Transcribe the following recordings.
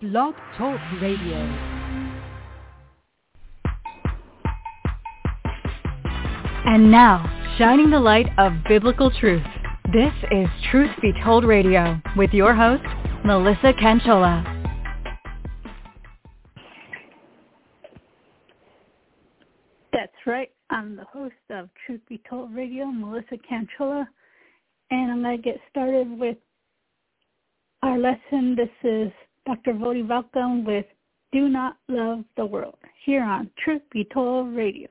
Blog Talk Radio. And now, shining the light of biblical truth, this is Truth Be Told Radio with your host, Melissa Canchola. That's right. I'm the host of Truth Be Told Radio, Melissa Canchola, and I'm going to get started with our lesson. This is Dr. Voddie Baucham with Do Not Love the World here on Truth Be Told Radio.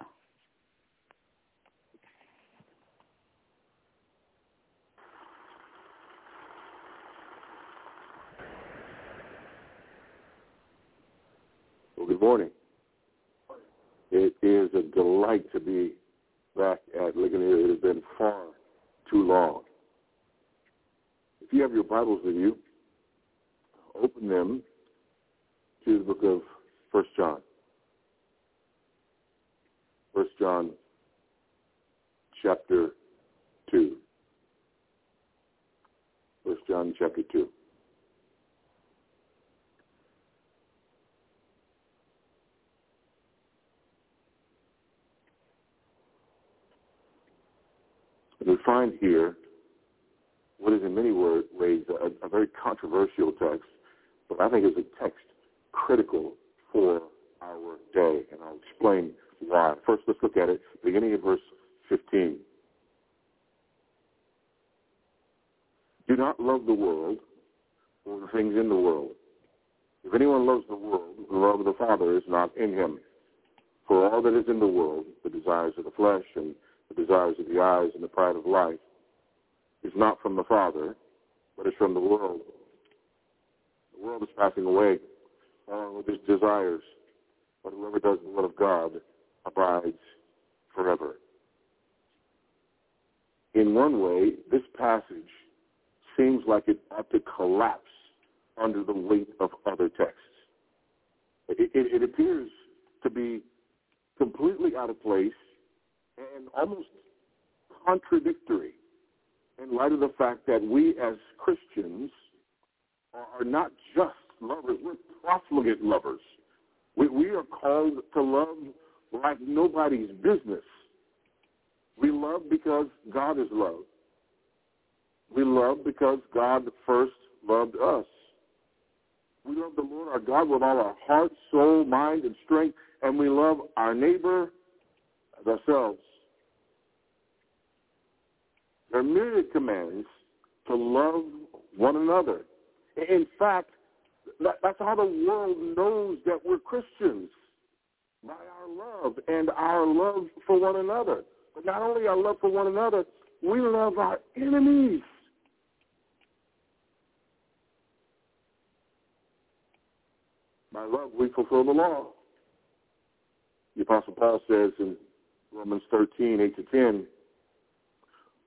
Well, good morning. It is a delight to be back at Ligonier. It has been far too long. If you have your Bibles with you, open them to the book of First John. First John chapter 2. First John chapter 2. we find here what is in many ways a, a very controversial text, but I think is a text critical for our day, and I'll explain why. First, let's look at it, beginning of verse 15. Do not love the world or the things in the world. If anyone loves the world, the love of the Father is not in him. For all that is in the world, the desires of the flesh and the desires of the eyes and the pride of life, is not from the Father, but is from the world. The world is passing away along with its desires, but whoever does the will of God abides forever. In one way, this passage seems like it ought to collapse under the weight of other texts. It, it, it appears to be completely out of place and almost contradictory in light of the fact that we as Christians are not just lovers, we're profligate lovers. We, we are called to love like nobody's business. We love because God is love. We love because God first loved us. We love the Lord our God with all our heart, soul, mind, and strength, and we love our neighbor as ourselves. There are myriad commands to love one another. In fact, that's how the world knows that we're Christians, by our love and our love for one another. But not only our love for one another, we love our enemies. By love, we fulfill the law. The Apostle Paul says in Romans 13, 8 to 10,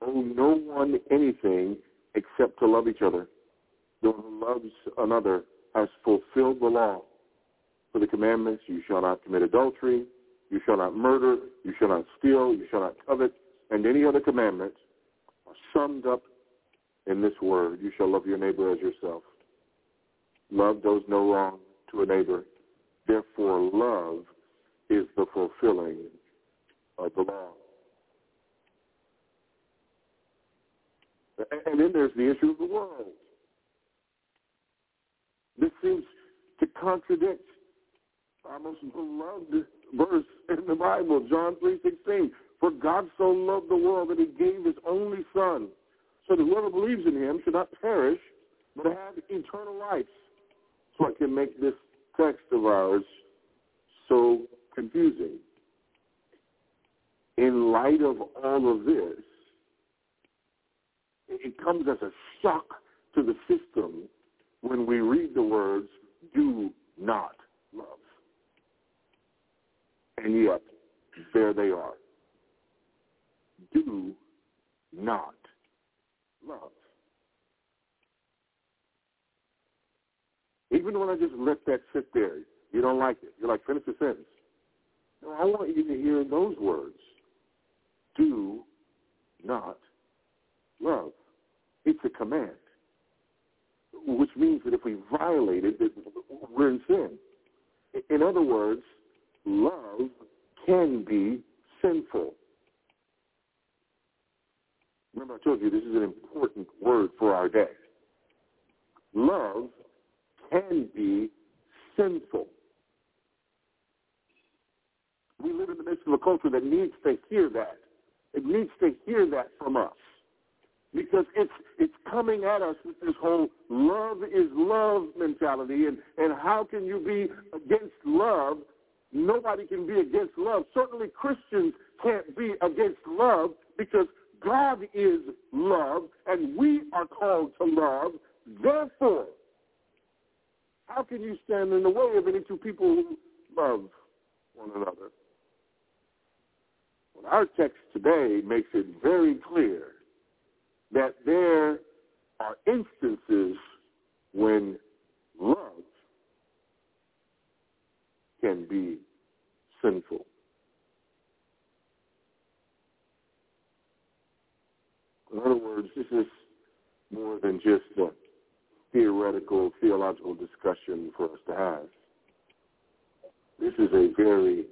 owe no one anything except to love each other. The one who loves another has fulfilled the law. For the commandments, you shall not commit adultery, you shall not murder, you shall not steal, you shall not covet, and any other commandments are summed up in this word, you shall love your neighbor as yourself. Love does no wrong to a neighbor. Therefore, love is the fulfilling of the law. And then there's the issue of the world. This seems to contradict our most beloved verse in the Bible, John 3.16. For God so loved the world that he gave his only son, so that whoever believes in him should not perish, but have eternal life. So I can make this text of ours so confusing. In light of all of this, it comes as a shock to the system when we read the words, do not love. And yet, there they are. Do not love. Even when I just let that sit there, you don't like it. You're like, finish the sentence. No, I want you to hear those words. Do not love. It's a command, which means that if we violate it, we're in sin. In other words, love can be sinful. Remember, I told you this is an important word for our day. Love can be sinful. We live in the midst of a culture that needs to hear that. It needs to hear that from us. Because it's it's coming at us with this whole love is love mentality and, and how can you be against love? Nobody can be against love. Certainly Christians can't be against love because God is love and we are called to love. Therefore, how can you stand in the way of any two people who love one another? Well, our text today makes it very clear that there are instances when love can be sinful. In other words, this is more than just a theoretical, theological discussion for us to have. This is a very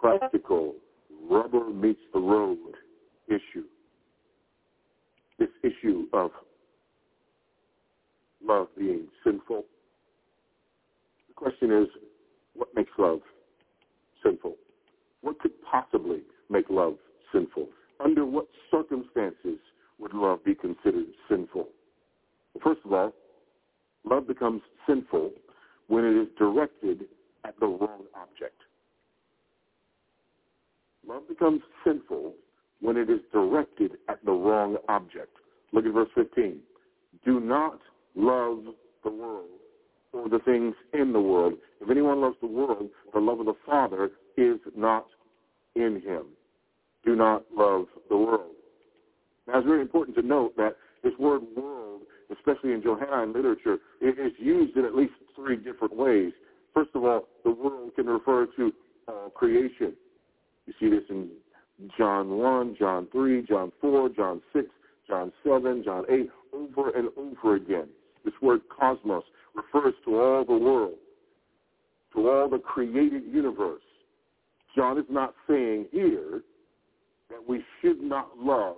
practical, rubber meets the road issue. This issue of love being sinful. The question is, what makes love sinful? What could possibly make love sinful? Under what circumstances would love be considered sinful? Well, first of all, love becomes sinful when it is directed at the wrong object. Love becomes sinful when it is directed at the wrong object. Look at verse 15. Do not love the world or the things in the world. If anyone loves the world, the love of the Father is not in him. Do not love the world. Now, it's very important to note that this word world, especially in Johannine literature, it is used in at least three different ways. First of all, the world can refer to uh, creation. You see this in John 1, John 3, John 4, John 6, John 7, John 8, over and over again. This word cosmos refers to all the world, to all the created universe. John is not saying here that we should not love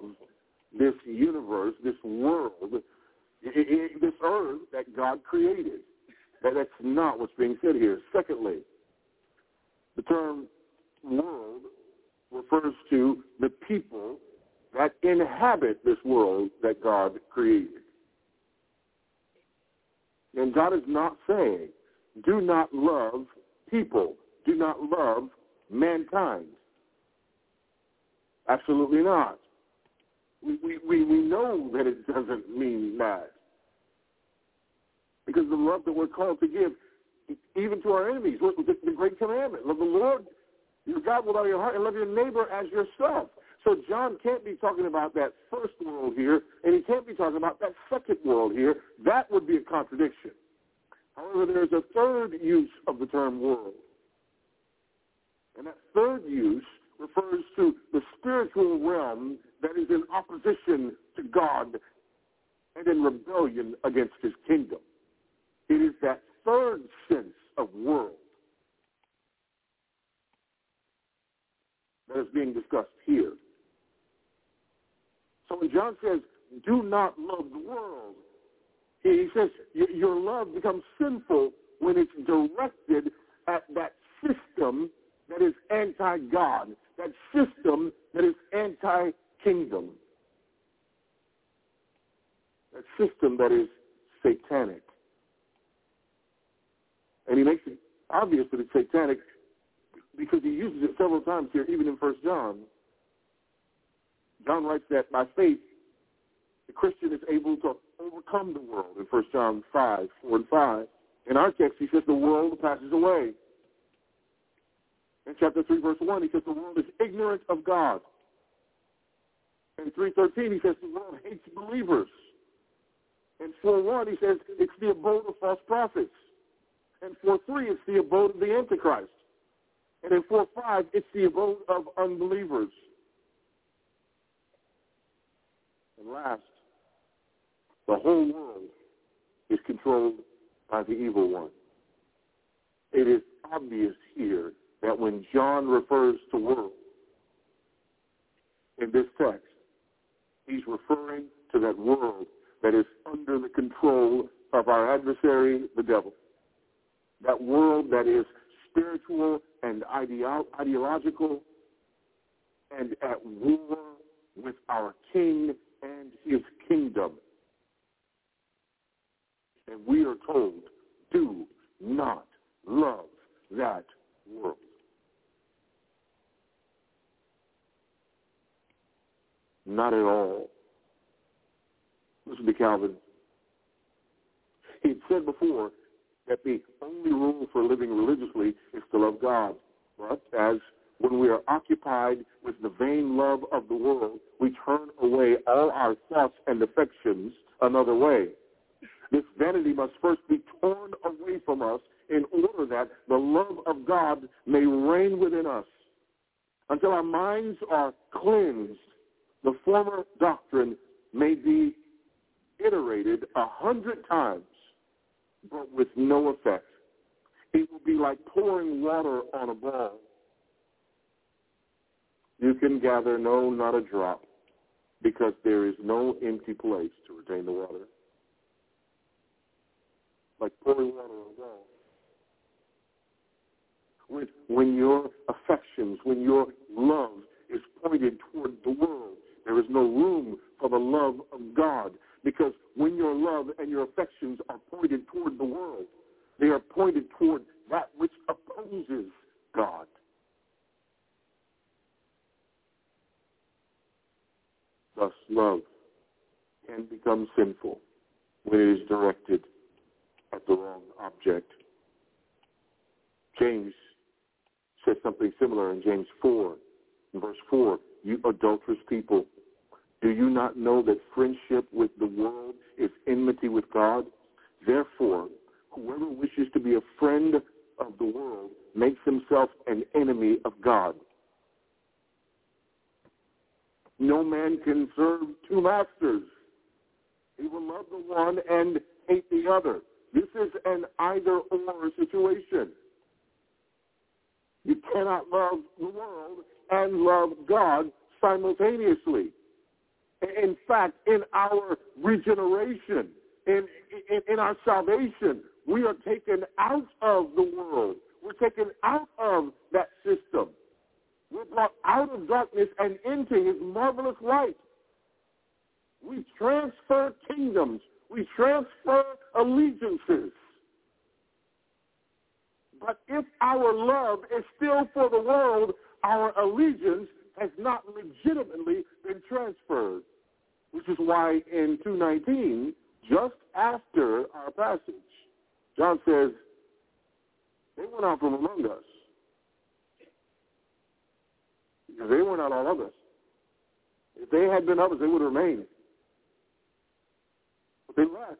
this universe, this world, this earth that God created. That that's not what's being said here. Secondly, the term world refers to the people that inhabit this world that God created. And God is not saying, do not love people. Do not love mankind. Absolutely not. We, we, we, know that it doesn't mean that. Because the love that we're called to give, even to our enemies, the, the great commandment, love the Lord your God with all your heart and love your neighbor as yourself. So John can't be talking about that first world here, and he can't be talking about that second world here. That would be a contradiction. However, there's a third use of the term world. And that third use refers to the spiritual realm that is in opposition to God and in rebellion against his kingdom. It is that third sense of world that is being discussed here. So when John says, do not love the world, he says your love becomes sinful when it's directed at that system that is anti-God, that system that is anti-kingdom, that system that is satanic. And he makes it obvious that it's satanic because he uses it several times here, even in First John. John writes that by faith, the Christian is able to overcome the world in First John 5, 4 and 5. In our text, he says the world passes away. In chapter 3, verse 1, he says the world is ignorant of God. In 3.13, he says the world hates believers. In 4.1, he says it's the abode of false prophets. In 4.3, it's the abode of the Antichrist. And in 4.5, it's the abode of unbelievers. And last, the whole world is controlled by the evil one. it is obvious here that when John refers to world in this text, he's referring to that world that is under the control of our adversary, the devil. That world that is spiritual and ideo- ideological and at war with our king and his kingdom. And we are told, do not love that world. Not at all. Listen to Calvin. He said before that the only rule for living religiously is to love God. But as when we are occupied with the vain love of the world, we turn away all our thoughts and affections another way. This vanity must first be torn away from us in order that the love of God may reign within us. Until our minds are cleansed, the former doctrine may be iterated a hundred times, but with no effect. It will be like pouring water on a ball you can gather no, not a drop, because there is no empty place to retain the water. Like pouring water on a wall. When, when your affections, when your love is pointed toward the world, there is no room for the love of God. Because when your love and your affections are pointed toward the world, they are pointed toward that which opposes God. Thus, love can become sinful when it is directed at the wrong object. James says something similar in James 4, in verse 4. You adulterous people, do you not know that friendship with the world is enmity with God? Therefore, whoever wishes to be a friend of the world makes himself an enemy of God. No man can serve two masters. He will love the one and hate the other. This is an either-or situation. You cannot love the world and love God simultaneously. In fact, in our regeneration, in, in, in our salvation, we are taken out of the world. We're taken out of that system. We're brought out of darkness and into his marvelous light. We transfer kingdoms. We transfer allegiances. But if our love is still for the world, our allegiance has not legitimately been transferred. Which is why in 219, just after our passage, John says, they went out from among us because they were not all of us. If they had been of us, they would have remained. But they left.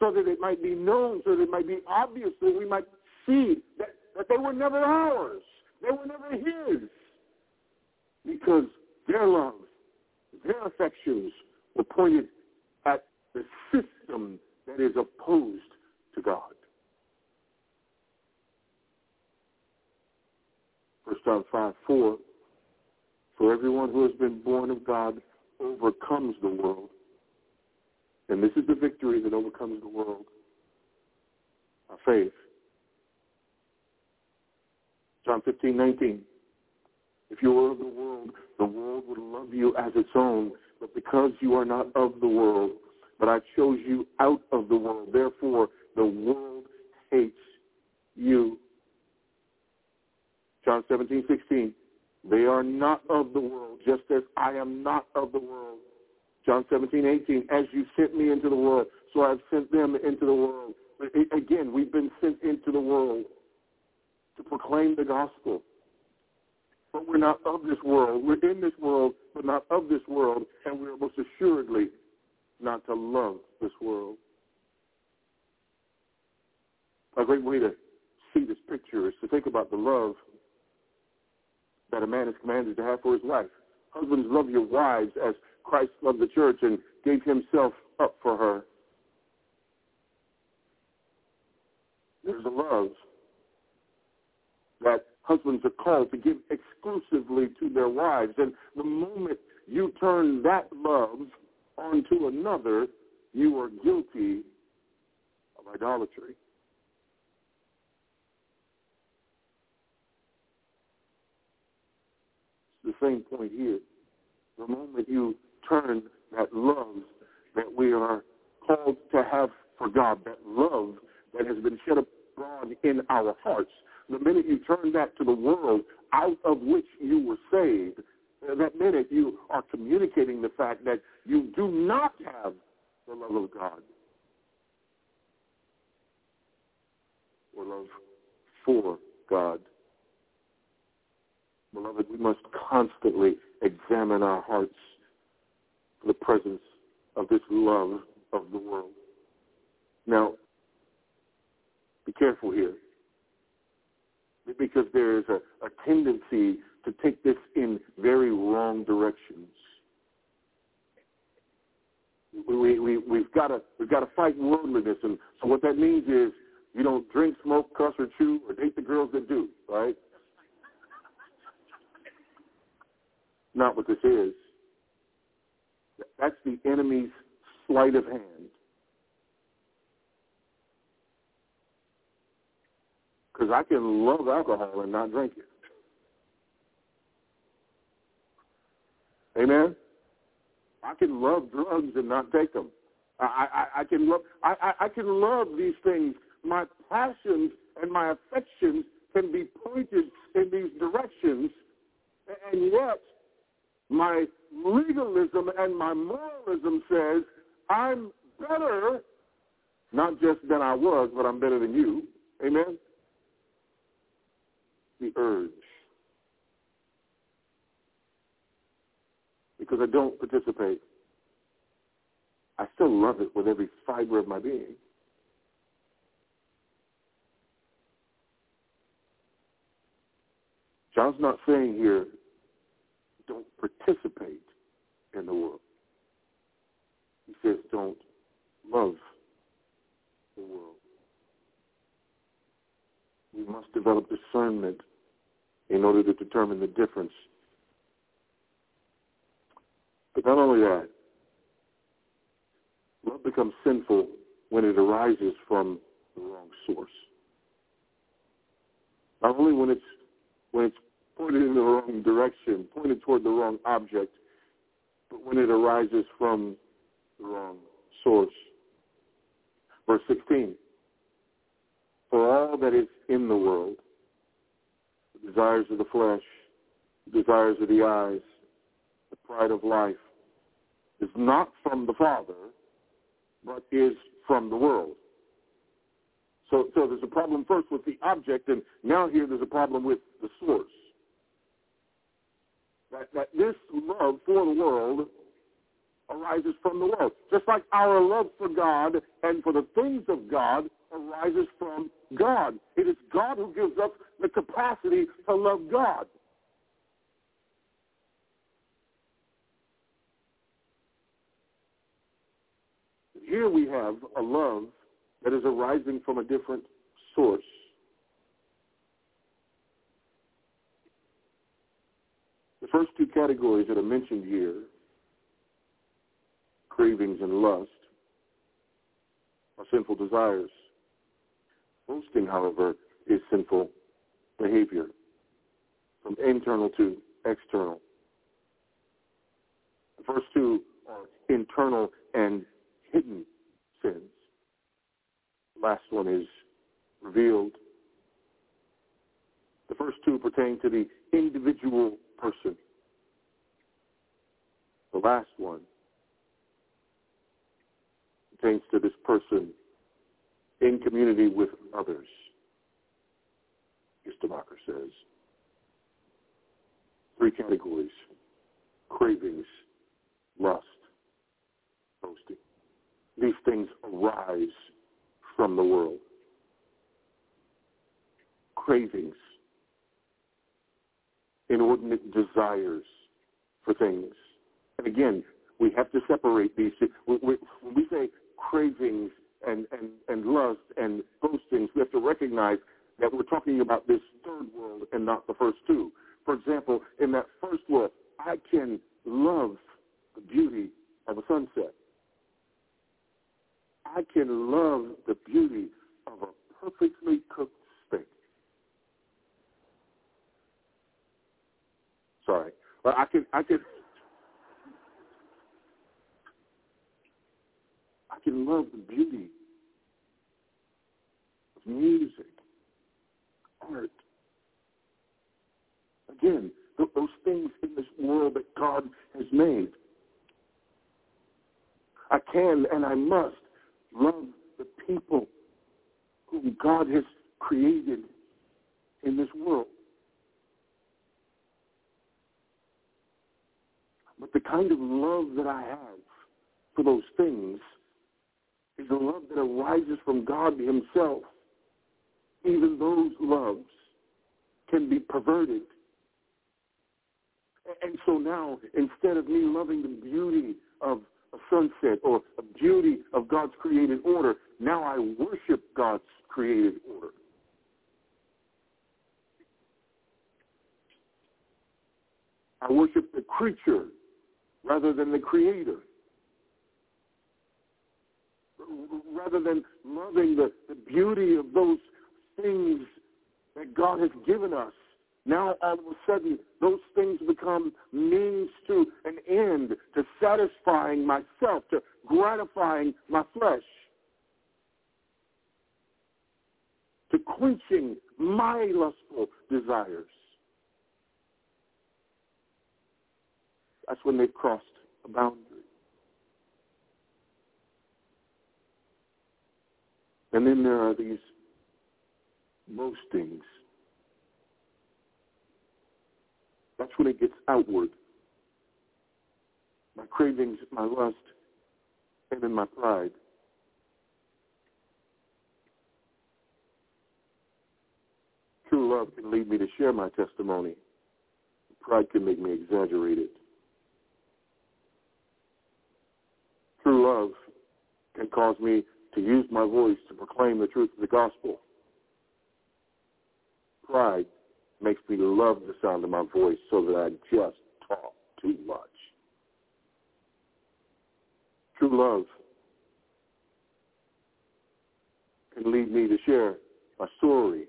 So that it might be known, so that it might be obvious, so we might see that, that they were never ours. They were never his. Because their love, their affections were pointed at the system that is opposed to God. 1 John 5, 4, for everyone who has been born of God overcomes the world. And this is the victory that overcomes the world, our faith. John 15, 19. If you were of the world, the world would love you as its own. But because you are not of the world, but I chose you out of the world, therefore the world hates you. John 17, 16. They are not of the world, just as I am not of the world. John 17, 18. As you sent me into the world, so I've sent them into the world. Again, we've been sent into the world to proclaim the gospel. But we're not of this world. We're in this world, but not of this world, and we're most assuredly not to love this world. A great way to see this picture is to think about the love that a man is commanded to have for his wife. Husbands, love your wives as Christ loved the church and gave himself up for her. There's a love that husbands are called to give exclusively to their wives. And the moment you turn that love onto another, you are guilty of idolatry. It's the same point here. The moment you turn that love that we are called to have for God, that love that has been shed abroad in our hearts, the minute you turn that to the world out of which you were saved, uh, that minute you are communicating the fact that you do not have the love of God or love for God. Beloved, we must constantly examine our hearts for the presence of this love of the world. Now, be careful here because there is a, a tendency to take this in very wrong directions. We, we, we've got to we've got to fight worldliness, and so what that means is you don't drink, smoke, cuss, or chew, or date the girls that do. Right? Not what this is. That's the enemy's sleight of hand. Because I can love alcohol and not drink it. Amen. I can love drugs and not take them. I, I, I can love I, I, I can love these things. My passions and my affections can be pointed in these directions, and yet my legalism and my moralism says I'm better, not just than I was, but I'm better than you. Amen. The urge because I don't participate. I still love it with every fiber of my being. John's not saying here, don't participate in the world. He says, don't love the world. We must develop discernment in order to determine the difference but not only that, love becomes sinful when it arises from the wrong source. Not only when it's when it's pointed in the wrong direction, pointed toward the wrong object, but when it arises from the wrong source. Verse 16. For all that is in the world, the desires of the flesh, the desires of the eyes, the pride of life, is not from the Father, but is from the world. So, so there's a problem first with the object, and now here there's a problem with the source. That, that this love for the world arises from the world. Just like our love for God and for the things of God arises from God. It is God who gives us the capacity to love God. Here we have a love that is arising from a different source. The first two categories that are mentioned here, cravings and lust, are sinful desires. Boasting, however, is sinful behavior, from internal to external. The first two are internal and hidden sins. The last one is revealed. The first two pertain to the individual person. The last one pertains to this person in community with others. Kistemaker says. Three categories. Cravings, lust, boasting these things arise from the world. Cravings, inordinate desires for things. And again, we have to separate these. When we say cravings and, and, and lust and those things, we have to recognize that we're talking about this third world and not the first two. For example, in that first world, I can love the beauty of a sunset. I can love the beauty of a perfectly cooked steak. Sorry. But I can I can I can love the beauty of music, art. Again, those things in this world that God has made. I can and I must love the people whom God has created in this world. But the kind of love that I have for those things is a love that arises from God himself. Even those loves can be perverted. And so now, instead of me loving the beauty of a sunset or a beauty of God's created order, now I worship God's created order. I worship the creature rather than the creator. Rather than loving the, the beauty of those things that God has given us, now all of a sudden those things become means to an end, to satisfying myself, to gratifying my flesh, to quenching my lustful desires. That's when they've crossed a boundary. And then there are these boastings. That's when it gets outward. My cravings, my lust, and then my pride. True love can lead me to share my testimony. Pride can make me exaggerate it. True love can cause me to use my voice to proclaim the truth of the gospel. Pride makes me love the sound of my voice so that I just talk too much. True love can lead me to share a story,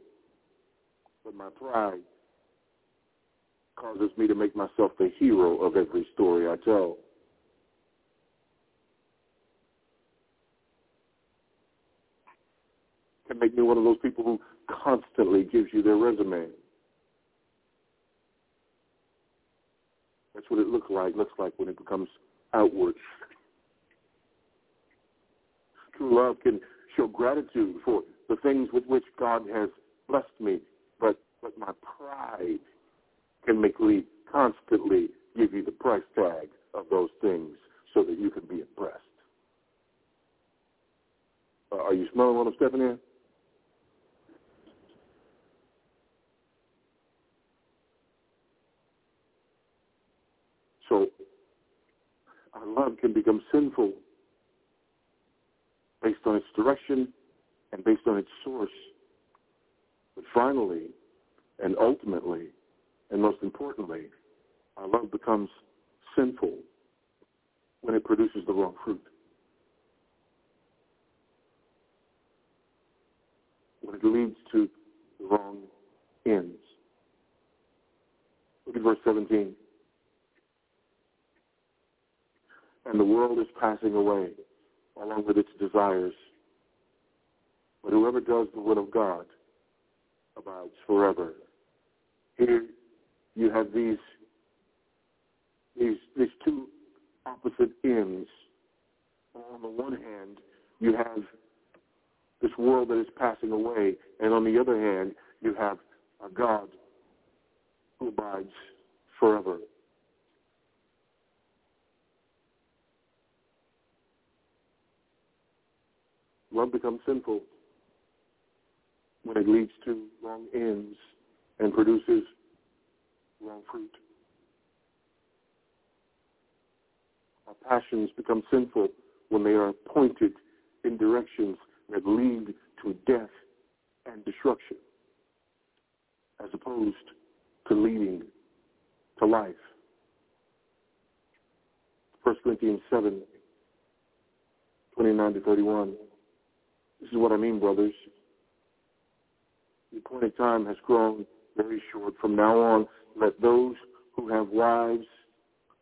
but my pride causes me to make myself the hero of every story I tell. Can make me one of those people who constantly gives you their resume. That's what it looks like looks like when it becomes outward. True love can show gratitude for the things with which God has blessed me, but but my pride can make me constantly give you the price tag of those things so that you can be impressed. Uh, are you smelling what I'm stepping in? So our love can become sinful based on its direction and based on its source. But finally, and ultimately, and most importantly, our love becomes sinful when it produces the wrong fruit. When it leads to the wrong ends. Look at verse 17 and the world is passing away along with its desires. But whoever does the will of God abides forever. Here you have these these these two opposite ends. On the one hand, you have this world that is passing away, and on the other hand, you have a God who abides forever. Love becomes sinful when it leads to wrong ends and produces wrong fruit. Our passions become sinful when they are pointed in directions that lead to death and destruction, as opposed to leading to life. 1 Corinthians 7, 29 to 31. This is what I mean, brothers. The appointed time has grown very short. From now on, let those who have wives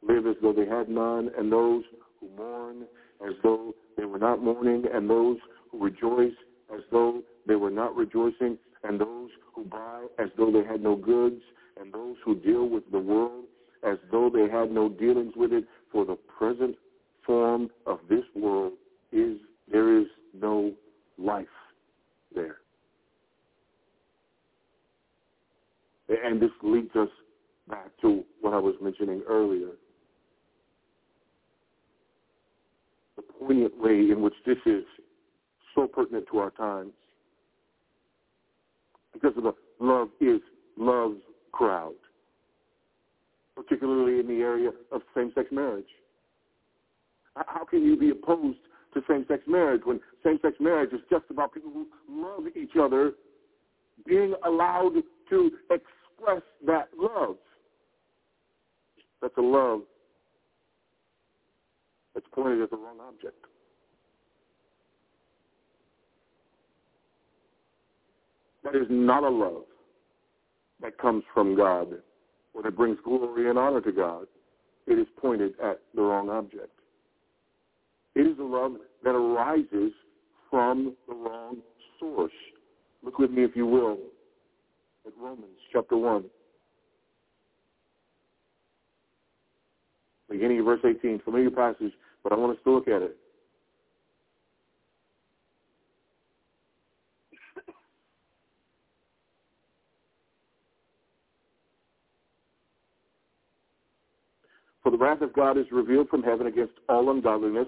live as though they had none, and those who mourn as though they were not mourning, and those who rejoice as though they were not rejoicing, and those who buy as though they had no goods, and those who deal with the world as though they had no dealings with it, for the present form of this world is there is no life there. And this leads us back to what I was mentioning earlier. The poignant way in which this is so pertinent to our times. Because of the love is love's crowd, particularly in the area of same-sex marriage. How can you be opposed to same-sex marriage when same-sex marriage is just about people who love each other being allowed to express that love? That's a love that's pointed at the wrong object. That is not a love that comes from God or that brings glory and honor to God. It is pointed at the wrong object. It is a love that arises from the wrong source. Look with me, if you will, at Romans chapter 1. Beginning of verse 18, familiar passage, but I want us to look at it. For the wrath of God is revealed from heaven against all ungodliness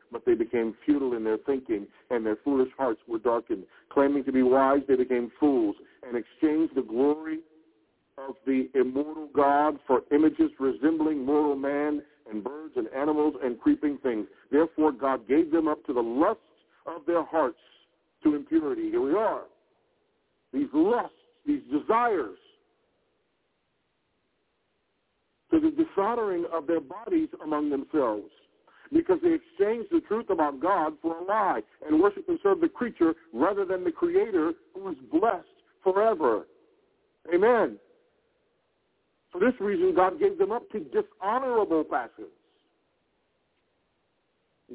but they became futile in their thinking, and their foolish hearts were darkened. Claiming to be wise, they became fools, and exchanged the glory of the immortal God for images resembling mortal man and birds and animals and creeping things. Therefore God gave them up to the lusts of their hearts to impurity. Here we are. These lusts, these desires, to the dishonoring of their bodies among themselves because they exchanged the truth about God for a lie and worship and serve the creature rather than the creator who is blessed forever. Amen. For this reason, God gave them up to dishonorable passions.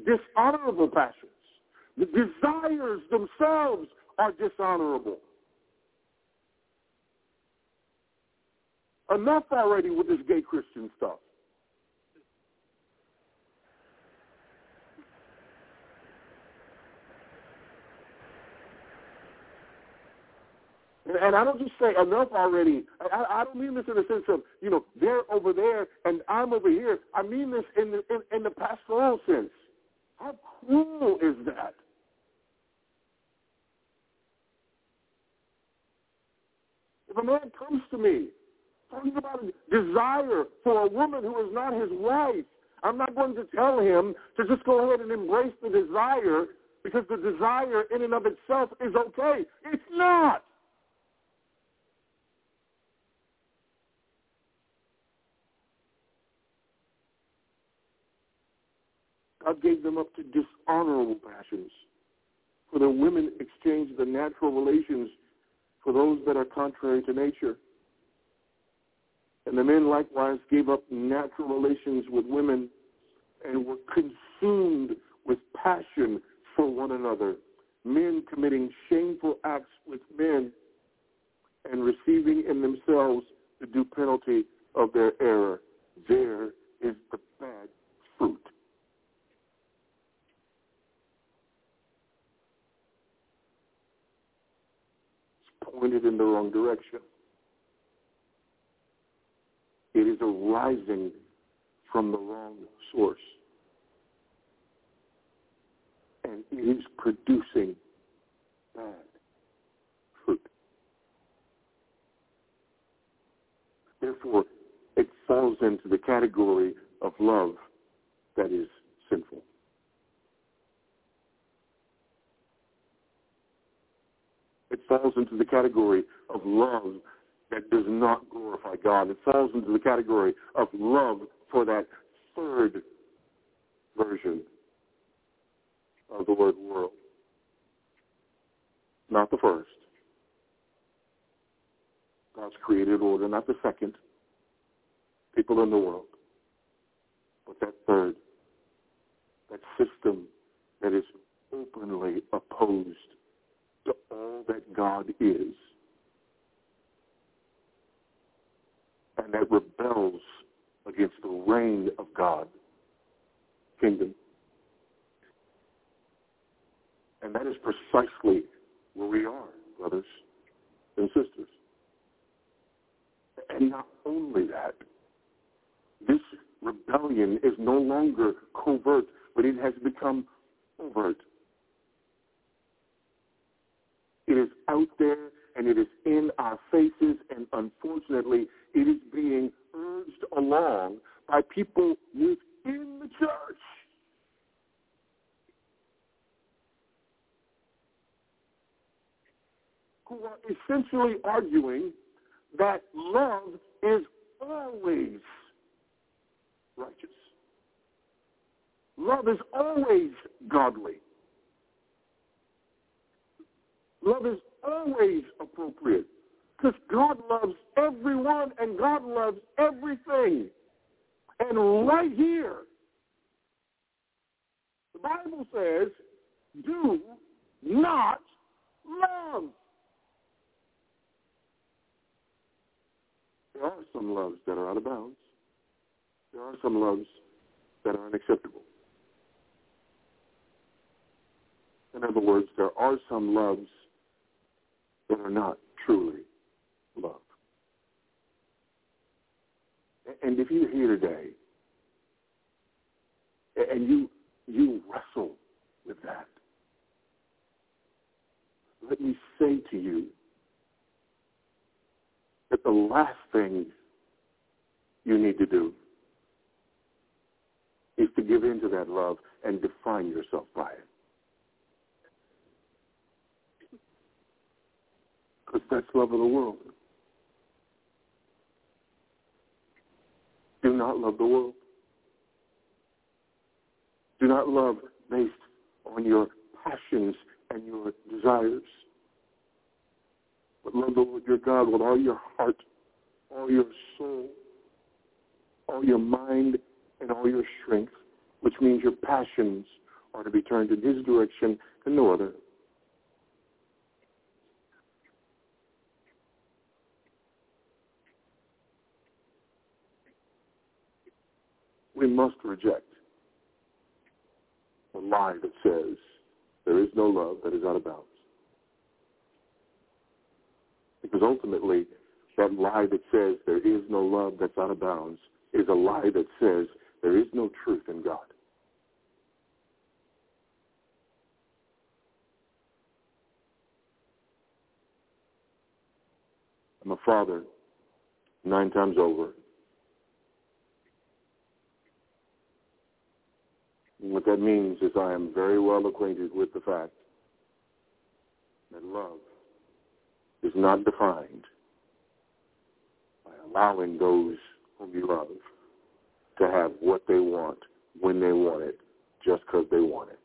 Dishonorable passions. The desires themselves are dishonorable. Enough already with this gay Christian stuff. And I don't just say enough already. I, I don't mean this in the sense of, you know, they're over there and I'm over here. I mean this in the, in, in the pastoral sense. How cruel is that? If a man comes to me talking about a desire for a woman who is not his wife, I'm not going to tell him to just go ahead and embrace the desire because the desire in and of itself is okay. It's not. God gave them up to dishonorable passions. For the women exchanged the natural relations for those that are contrary to nature. And the men likewise gave up natural relations with women and were consumed with passion for one another, men committing shameful acts with men and receiving in themselves the due penalty of their error. There is the bad fruit. Headed in the wrong direction. It is arising from the wrong source. And it is producing bad fruit. Therefore, it falls into the category of love that is sinful. It falls into the category of love that does not glorify God. It falls into the category of love for that third version of the word world. Not the first. God's created order, not the second. People in the world. But that third, that system that is openly opposed to all that God is and that rebels against the reign of God, kingdom. And that is precisely where we are, brothers and sisters. And not only that, this rebellion is no longer covert, but it has become overt. It is out there and it is in our faces, and unfortunately, it is being urged along by people within the church. Who are essentially arguing that love is always righteous. Love is always godly. Love is always appropriate because God loves everyone and God loves everything. And right here, the Bible says, do not love. There are some loves that are out of bounds. There are some loves that are unacceptable. In other words, there are some loves that are not truly love. And if you're here today and you you wrestle with that, let me say to you that the last thing you need to do is to give in to that love and define yourself by it. Because that's love of the world. Do not love the world. Do not love based on your passions and your desires. But love the Lord your God with all your heart, all your soul, all your mind, and all your strength, which means your passions are to be turned in his direction and no other. We must reject the lie that says there is no love that is out of bounds. Because ultimately, that lie that says there is no love that's out of bounds is a lie that says there is no truth in God. I'm a father nine times over. What that means is I am very well acquainted with the fact that love is not defined by allowing those whom you love to have what they want when they want it just because they want it.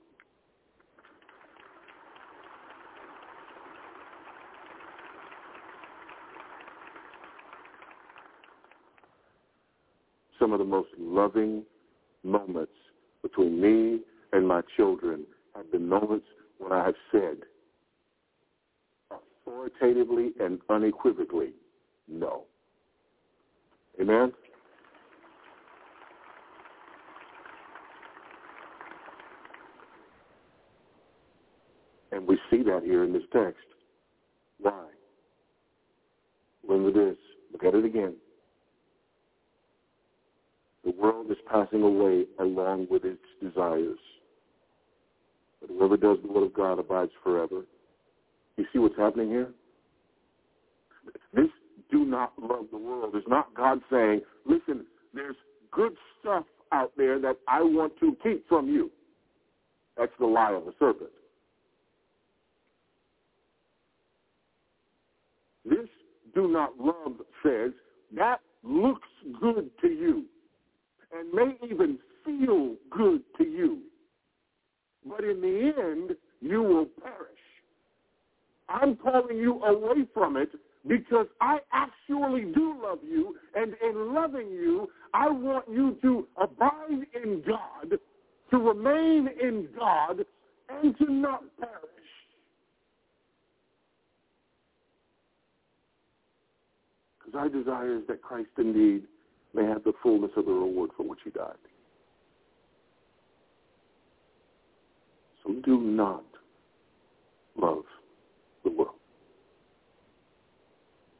Some of the most loving moments between me and my children have been moments when I have said authoritatively and unequivocally, no. Amen? And we see that here in this text. Why? Remember this. Look at it again. The world is passing away along with its desires. But whoever does the will of God abides forever. You see what's happening here? This do not love the world is not God saying, listen, there's good stuff out there that I want to keep from you. That's the lie of the serpent. This do not love says that looks good to you and may even feel good to you. But in the end, you will perish. I'm calling you away from it because I actually do love you, and in loving you, I want you to abide in God, to remain in God, and to not perish. Because our desire is that Christ indeed may have the fullness of the reward for which he died. So do not love the world.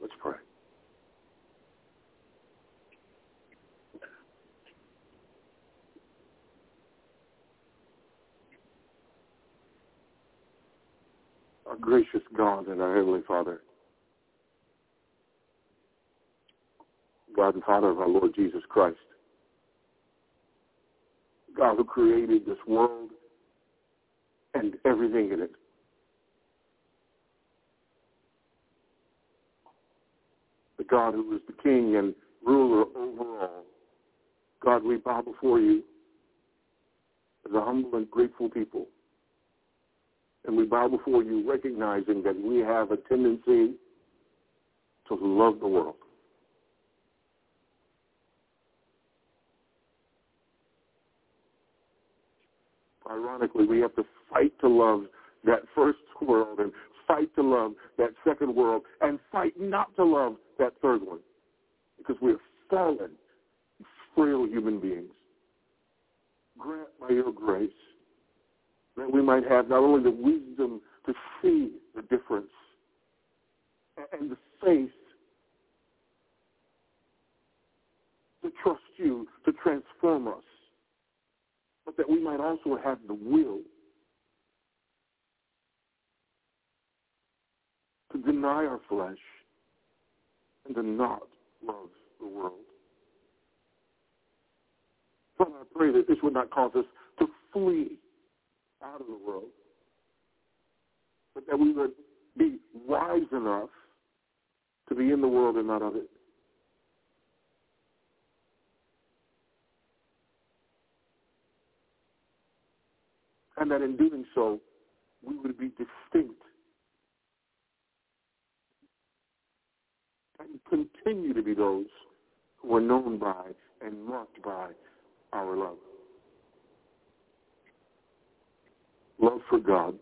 Let's pray. Our gracious God and our Heavenly Father, God and Father of our Lord Jesus Christ, God who created this world and everything in it. The God who is the King and ruler over all. God, we bow before you as a humble and grateful people. And we bow before you recognizing that we have a tendency to love the world. Ironically, we have to fight to love that first world and fight to love that second world and fight not to love that third one because we are fallen, frail human beings. Grant by your grace that we might have not only the wisdom to see the difference and the faith to trust you to transform us, but that we might also have the will to deny our flesh and to not love the world. Father, I pray that this would not cause us to flee out of the world, but that we would be wise enough to be in the world and not of it. And that in doing so, we would be distinct. And continue to be those who are known by and marked by our love. Love for God,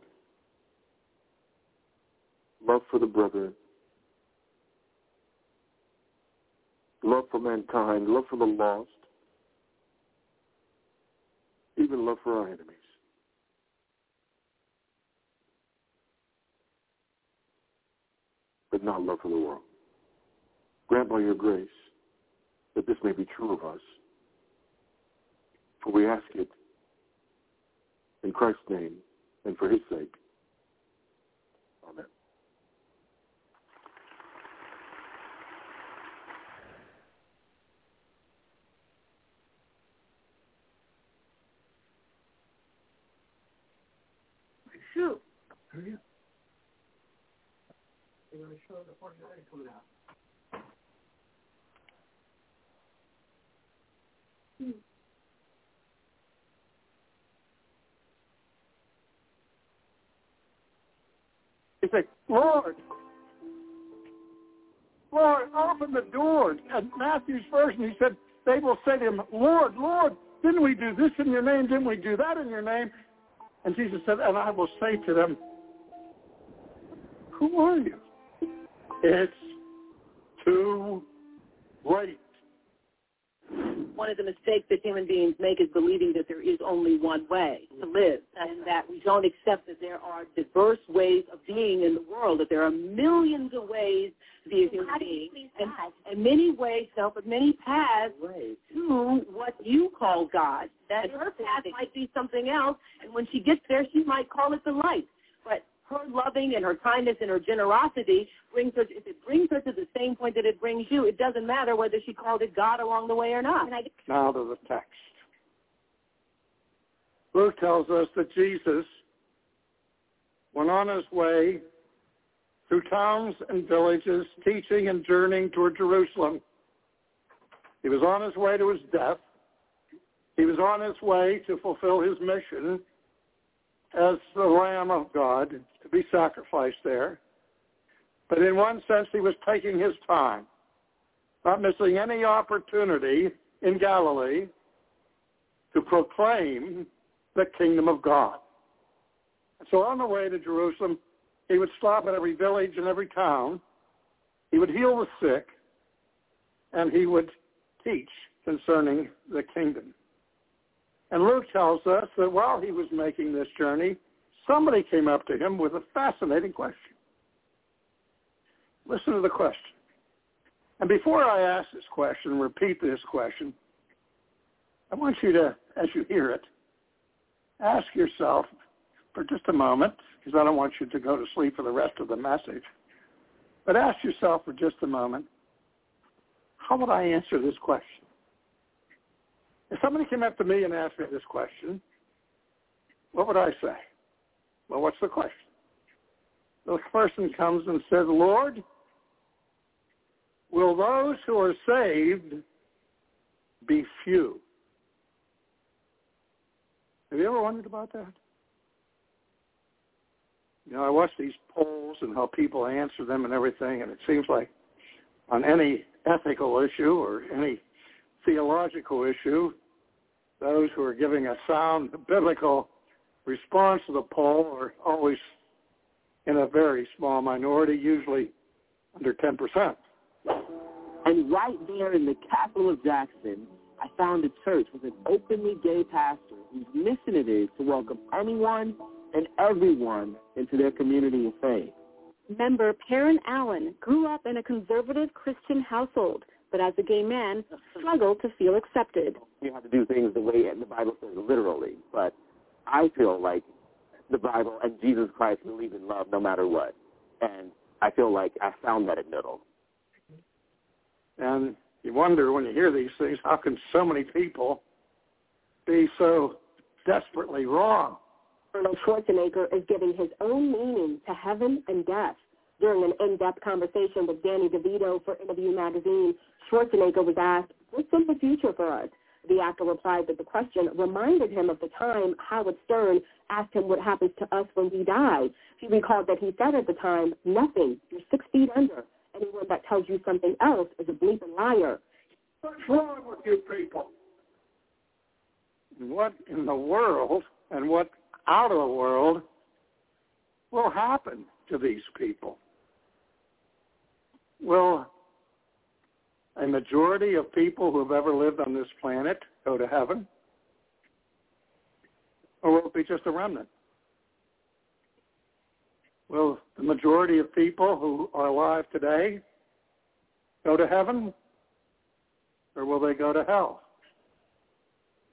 love for the brother, love for mankind, love for the lost, even love for our enemies. But not love for the world. Grant by your grace that this may be true of us. For we ask it in Christ's name and for his sake. Amen. Shoot. Hurry up. They're going to show the 49 coming out. Hmm. He said, Lord, Lord, open the door. And Matthew's version, he said, they will say to him, Lord, Lord, didn't we do this in your name? Didn't we do that in your name? And Jesus said, and I will say to them, who are you? It's too late. One of the mistakes that human beings make is believing that there is only one way to live and that we don't accept that there are diverse ways of being in the world, that there are millions of ways to be a human being and, and many ways, no, but many paths to what you call God. That her path might be something else, and when she gets there, she might call it the light. But her loving and her kindness and her generosity brings her, if it brings her to the same point that it brings you, it doesn't matter whether she called it God along the way or not. Now to the text. Luke tells us that Jesus went on his way through towns and villages, teaching and journeying toward Jerusalem. He was on his way to his death. He was on his way to fulfill his mission as the Lamb of God to be sacrificed there. But in one sense, he was taking his time, not missing any opportunity in Galilee to proclaim the kingdom of God. So on the way to Jerusalem, he would stop at every village and every town. He would heal the sick, and he would teach concerning the kingdom. And Luke tells us that while he was making this journey, somebody came up to him with a fascinating question. Listen to the question. And before I ask this question, repeat this question, I want you to, as you hear it, ask yourself for just a moment, because I don't want you to go to sleep for the rest of the message, but ask yourself for just a moment, how would I answer this question? If somebody came up to me and asked me this question, what would I say? Well, what's the question? The person comes and says, Lord, will those who are saved be few? Have you ever wondered about that? You know, I watch these polls and how people answer them and everything, and it seems like on any ethical issue or any theological issue, those who are giving a sound biblical response to the poll are always in a very small minority, usually under 10%. And right there in the capital of Jackson, I found a church with an openly gay pastor whose mission it is to welcome anyone and everyone into their community of faith. Member Perrin Allen grew up in a conservative Christian household, but as a gay man, struggled to feel accepted. You have to do things the way the Bible says literally, but I feel like the Bible and Jesus Christ believe in love no matter what. And I feel like I found that at Middle. And you wonder when you hear these things, how can so many people be so desperately wrong? Arnold Schwarzenegger is giving his own meaning to heaven and death. During an in-depth conversation with Danny DeVito for Interview Magazine, Schwarzenegger was asked, what's in the future for us? The actor replied that the question reminded him of the time Howard Stern asked him what happens to us when we die. He recalled that he said at the time, nothing, you're six feet under. Anyone that tells you something else is a bleeping liar. What's wrong with you people? What in the world and what out of the world will happen to these people? Will a majority of people who have ever lived on this planet go to heaven? Or will it be just a remnant? Will the majority of people who are alive today go to heaven? Or will they go to hell?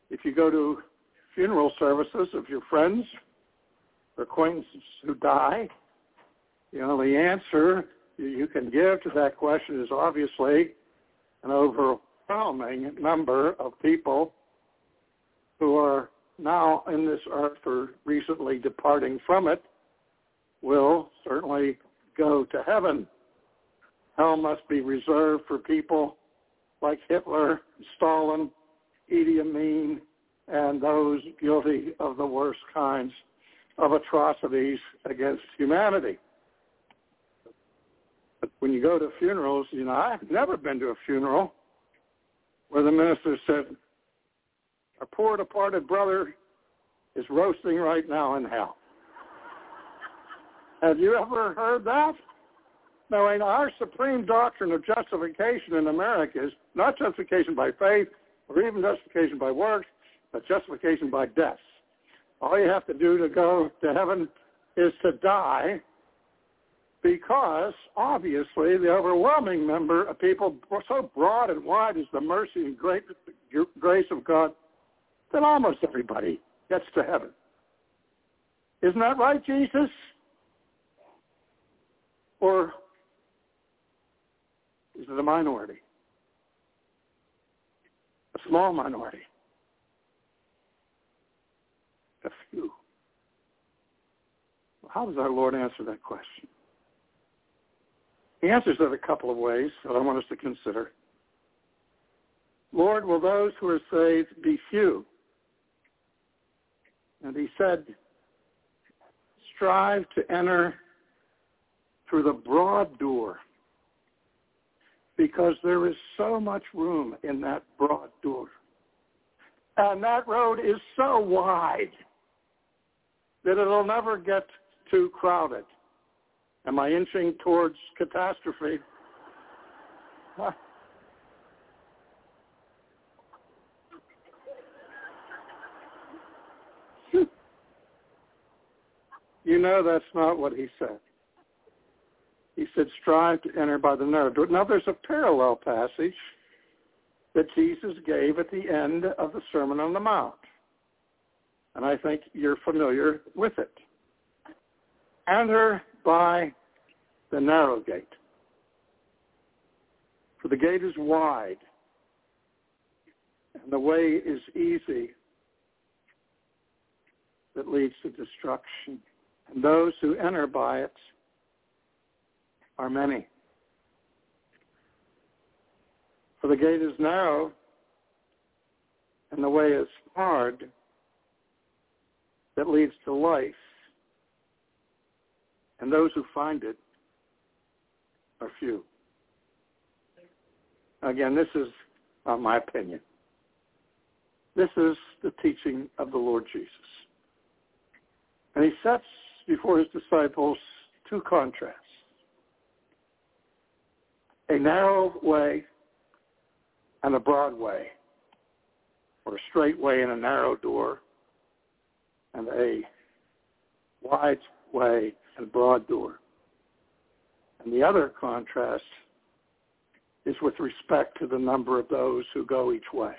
If you go to funeral services of your friends or acquaintances who die, the answer you can give to that question is obviously an overwhelming number of people who are now in this earth or recently departing from it will certainly go to heaven. Hell must be reserved for people like Hitler, Stalin, Idi Amin, and those guilty of the worst kinds of atrocities against humanity. But when you go to funerals, you know, I've never been to a funeral where the minister said, our poor departed brother is roasting right now in hell. Have you ever heard that? No, and our supreme doctrine of justification in America is not justification by faith, or even justification by works, but justification by death. All you have to do to go to heaven is to die because obviously the overwhelming number of people, so broad and wide is the mercy and great grace of God, that almost everybody gets to heaven. Isn't that right, Jesus? Or is it a minority? A small minority? A few? How does our Lord answer that question? He answers it a couple of ways that I want us to consider. Lord, will those who are saved be few? And he said, strive to enter through the broad door because there is so much room in that broad door. And that road is so wide that it'll never get too crowded. Am I inching towards catastrophe? You know that's not what he said. He said, strive to enter by the narrow door. Now there's a parallel passage that Jesus gave at the end of the Sermon on the Mount. And I think you're familiar with it. Enter by the narrow gate. For the gate is wide, and the way is easy that leads to destruction. And those who enter by it are many. For the gate is narrow, and the way is hard that leads to life, and those who find it are few. Again, this is not my opinion. This is the teaching of the Lord Jesus. And he sets before his disciples two contrasts. A narrow way and a broad way, or a straight way and a narrow door, and a wide way and broad door. And the other contrast is with respect to the number of those who go each way.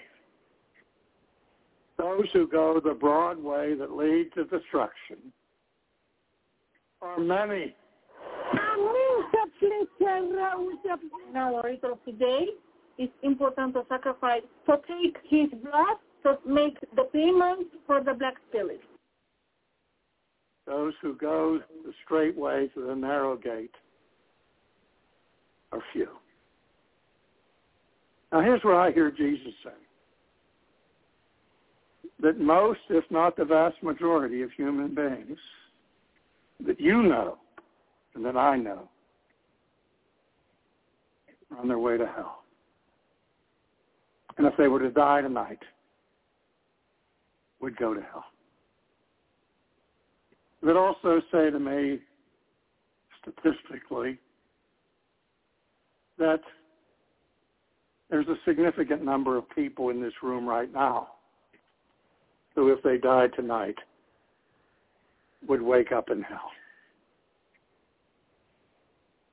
Those who go the broad way that lead to destruction are many. Now, ritual of today is important to sacrifice, to take his blood, to make the payment for the black spirit. Those who go the straight way to the narrow gate are few. Now here's what I hear Jesus say. That most, if not the vast majority of human beings that you know and that I know are on their way to hell. And if they were to die tonight, would go to hell. Would also say to me, statistically, that there's a significant number of people in this room right now who, if they died tonight, would wake up in hell.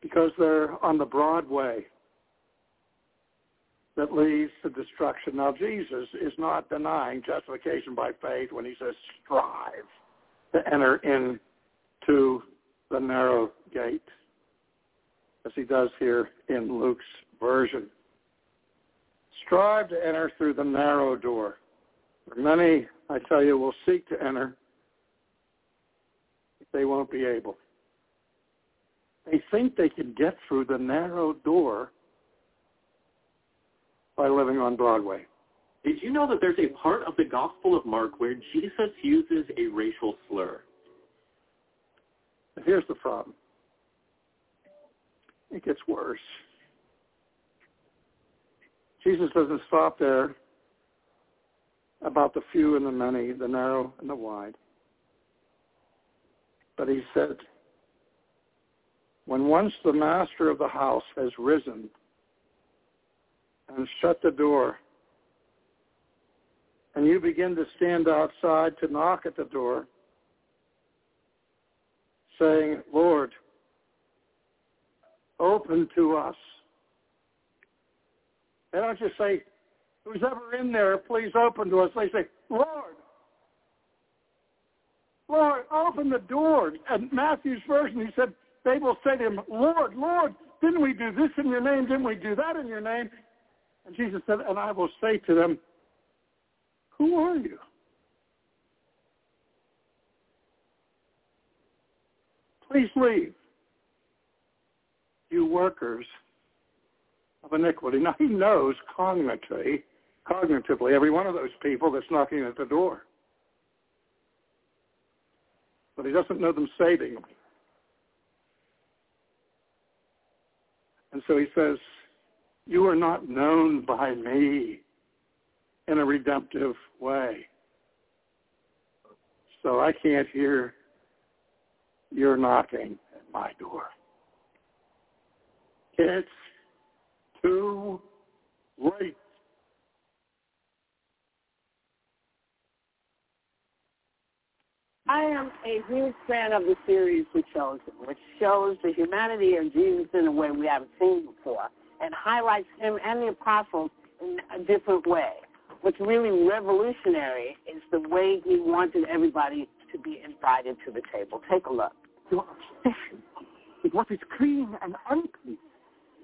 Because they're on the broad way that leads to destruction. Now, Jesus is not denying justification by faith when he says strive to enter into the narrow gate, as he does here in Luke's version. Strive to enter through the narrow door. Many, I tell you, will seek to enter, But they won't be able. They think they can get through the narrow door by living on Broadway. Did you know that there's a part of the Gospel of Mark where Jesus uses a racial slur? Here's the problem. It gets worse. Jesus doesn't stop there about the few and the many, the narrow and the wide. But he said, when once the master of the house has risen and shut the door and you begin to stand outside to knock at the door, saying, Lord, open to us. They don't just say, who's ever in there, please open to us. They say, Lord, Lord, open the door. And Matthew's version, he said, they will say to him, Lord, Lord, didn't we do this in your name? Didn't we do that in your name? And Jesus said, and I will say to them, who are you? Please leave, you workers of iniquity. Now he knows cognitively, cognitively every one of those people that's knocking at the door. But he doesn't know them saving. And so he says, you are not known by me in a redemptive way. So I can't hear your knocking at my door. It's too late. I am a huge fan of the series The Chosen, which shows the humanity of Jesus in a way we haven't seen before and highlights him and the apostles in a different way. What's really revolutionary is the way he wanted everybody to be invited to the table. Take a look. Your obsession with what is clean and unclean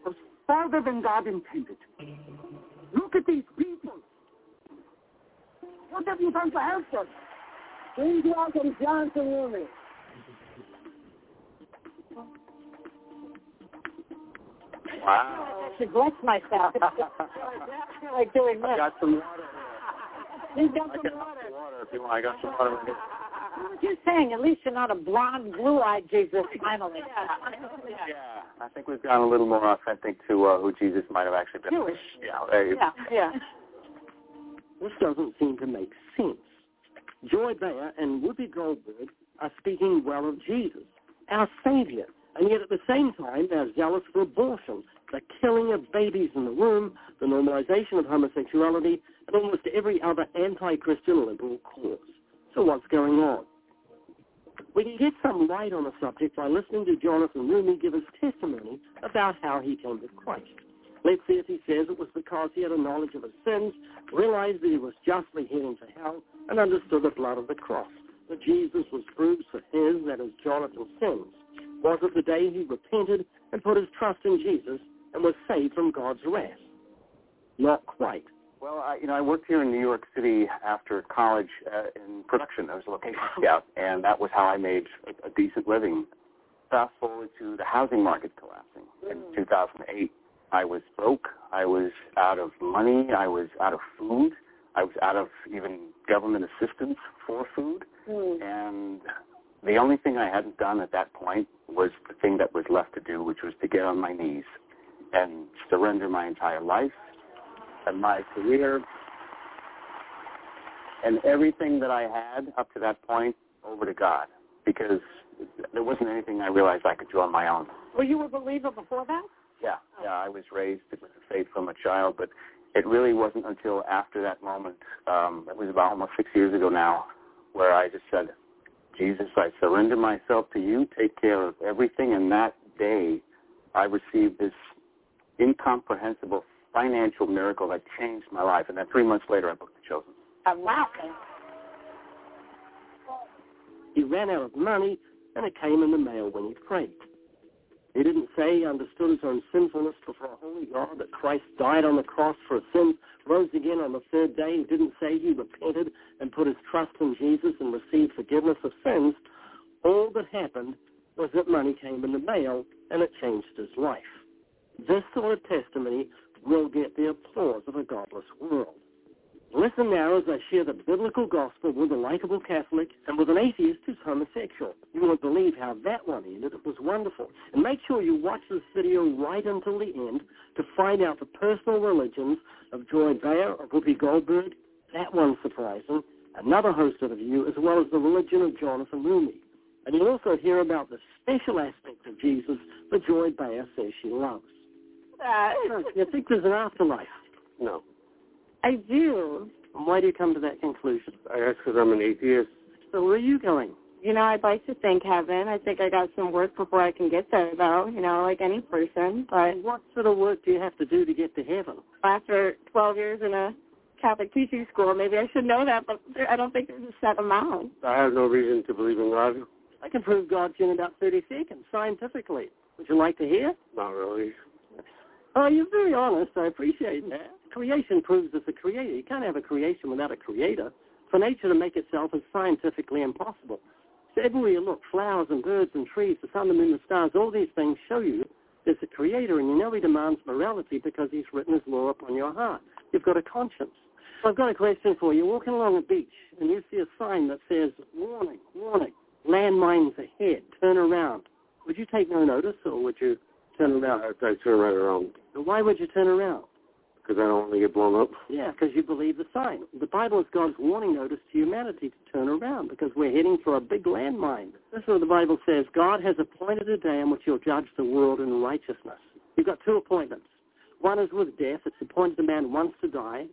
goes farther than God intended. Look at these people. What have you done to help them? Please welcome Jonathan Roumie. Wow. I should bless myself. I feel like doing this. I got some water. He's got I some got water. some water if you want. I got some water. I'm just saying, at least you're not a blonde, blue-eyed Jesus, finally. Yeah, yeah, I think we've gone a little more authentic to uh, who Jesus might have actually been. Jewish. Yeah, there Yeah, yeah. This doesn't seem to make sense. Joy Behar and Whoopi Goldberg are speaking well of Jesus, our Savior, and yet at the same time they're zealous for abortion, the killing of babies in the womb, the normalization of homosexuality, and almost every other anti-Christian liberal cause. So what's going on? We can get some light on the subject by listening to Jonathan Roumie give his testimony about how he came to Christ. Let's see if he says it was because he had a knowledge of his sins, realized that he was justly heading for hell, and understood the blood of the cross, that Jesus was bruised for his, that is, Jonathan's sins. Was it the day he repented and put his trust in Jesus and was saved from God's wrath? Not quite. Well, I, you know, I worked here in New York City after college uh, in production. I was a location scout, and that was how I made a, a decent living. Fast forward to the housing market collapsing in 2008. I was broke. I was out of money. I was out of food. I was out of even government assistance for food. And the only thing I hadn't done at that point was the thing that was left to do, which was to get on my knees and surrender my entire life and my career and everything that I had up to that point over to God because there wasn't anything I realized I could do on my own. Were you a believer before that? Yeah, yeah, I was raised with the faith from a child, but it really wasn't until after that moment, um, it was about almost six years ago now, where I just said, Jesus, I surrender myself to you, take care of everything, and that day I received this incomprehensible financial miracle that changed my life, and then three months later I booked The Chosen. I'm laughing. He ran out of money, and it came in the mail when he prayed. He didn't say he understood his own sinfulness before a holy God, that Christ died on the cross for his sins, rose again on the third day. He didn't say he repented and put his trust in Jesus and received forgiveness of sins. All that happened was that money came in the mail, and it changed his life. This sort of testimony will get the applause of a godless world. Listen now as I share the biblical gospel with a likable Catholic and with an atheist who's homosexual. You won't believe how that one ended. It was wonderful. And make sure you watch this video right until the end to find out the personal religions of Joy Behar, of Whoopi Goldberg, that one's surprising, another host of the view, as well as the religion of Jonathan Roumie. And you'll also hear about the special aspect of Jesus that Joy Behar says she loves. Uh, you think there's an afterlife? No. I do, why do you come to that conclusion? I guess because I'm an atheist. So where are you going? You know, I'd like to thank heaven. I think I got some work before I can get there, though. You know, like any person. But what sort of work do you have to do to get to heaven? After 12 years in a Catholic teaching school, maybe I should know that, but I don't think there's a set amount. I have no reason to believe in God. I can prove God's in about 30 seconds, scientifically. Would you like to hear? Not really. Oh, you're very honest. I appreciate that. Creation proves there's a creator. You can't have a creation without a creator. For nature to make itself is scientifically impossible. So everywhere you look, flowers and birds and trees, the sun, the moon, the stars, all these things show you there's a creator, and you know he demands morality because he's written his law upon your heart. You've got a conscience. So I've got a question for you. You're walking along a beach, and you see a sign that says, warning, warning, landmines ahead, turn around. Would you take no notice, or would you turn around? I, I turn right around. Why would you turn around? Because I don't want to get blown up. Yeah, because you believe the sign. The Bible is God's warning notice to humanity to turn around because we're heading for a big landmine. This is what the Bible says. God has appointed a day in which he'll judge the world in righteousness. You've got two appointments. One is with death. It's appointed a man once to die.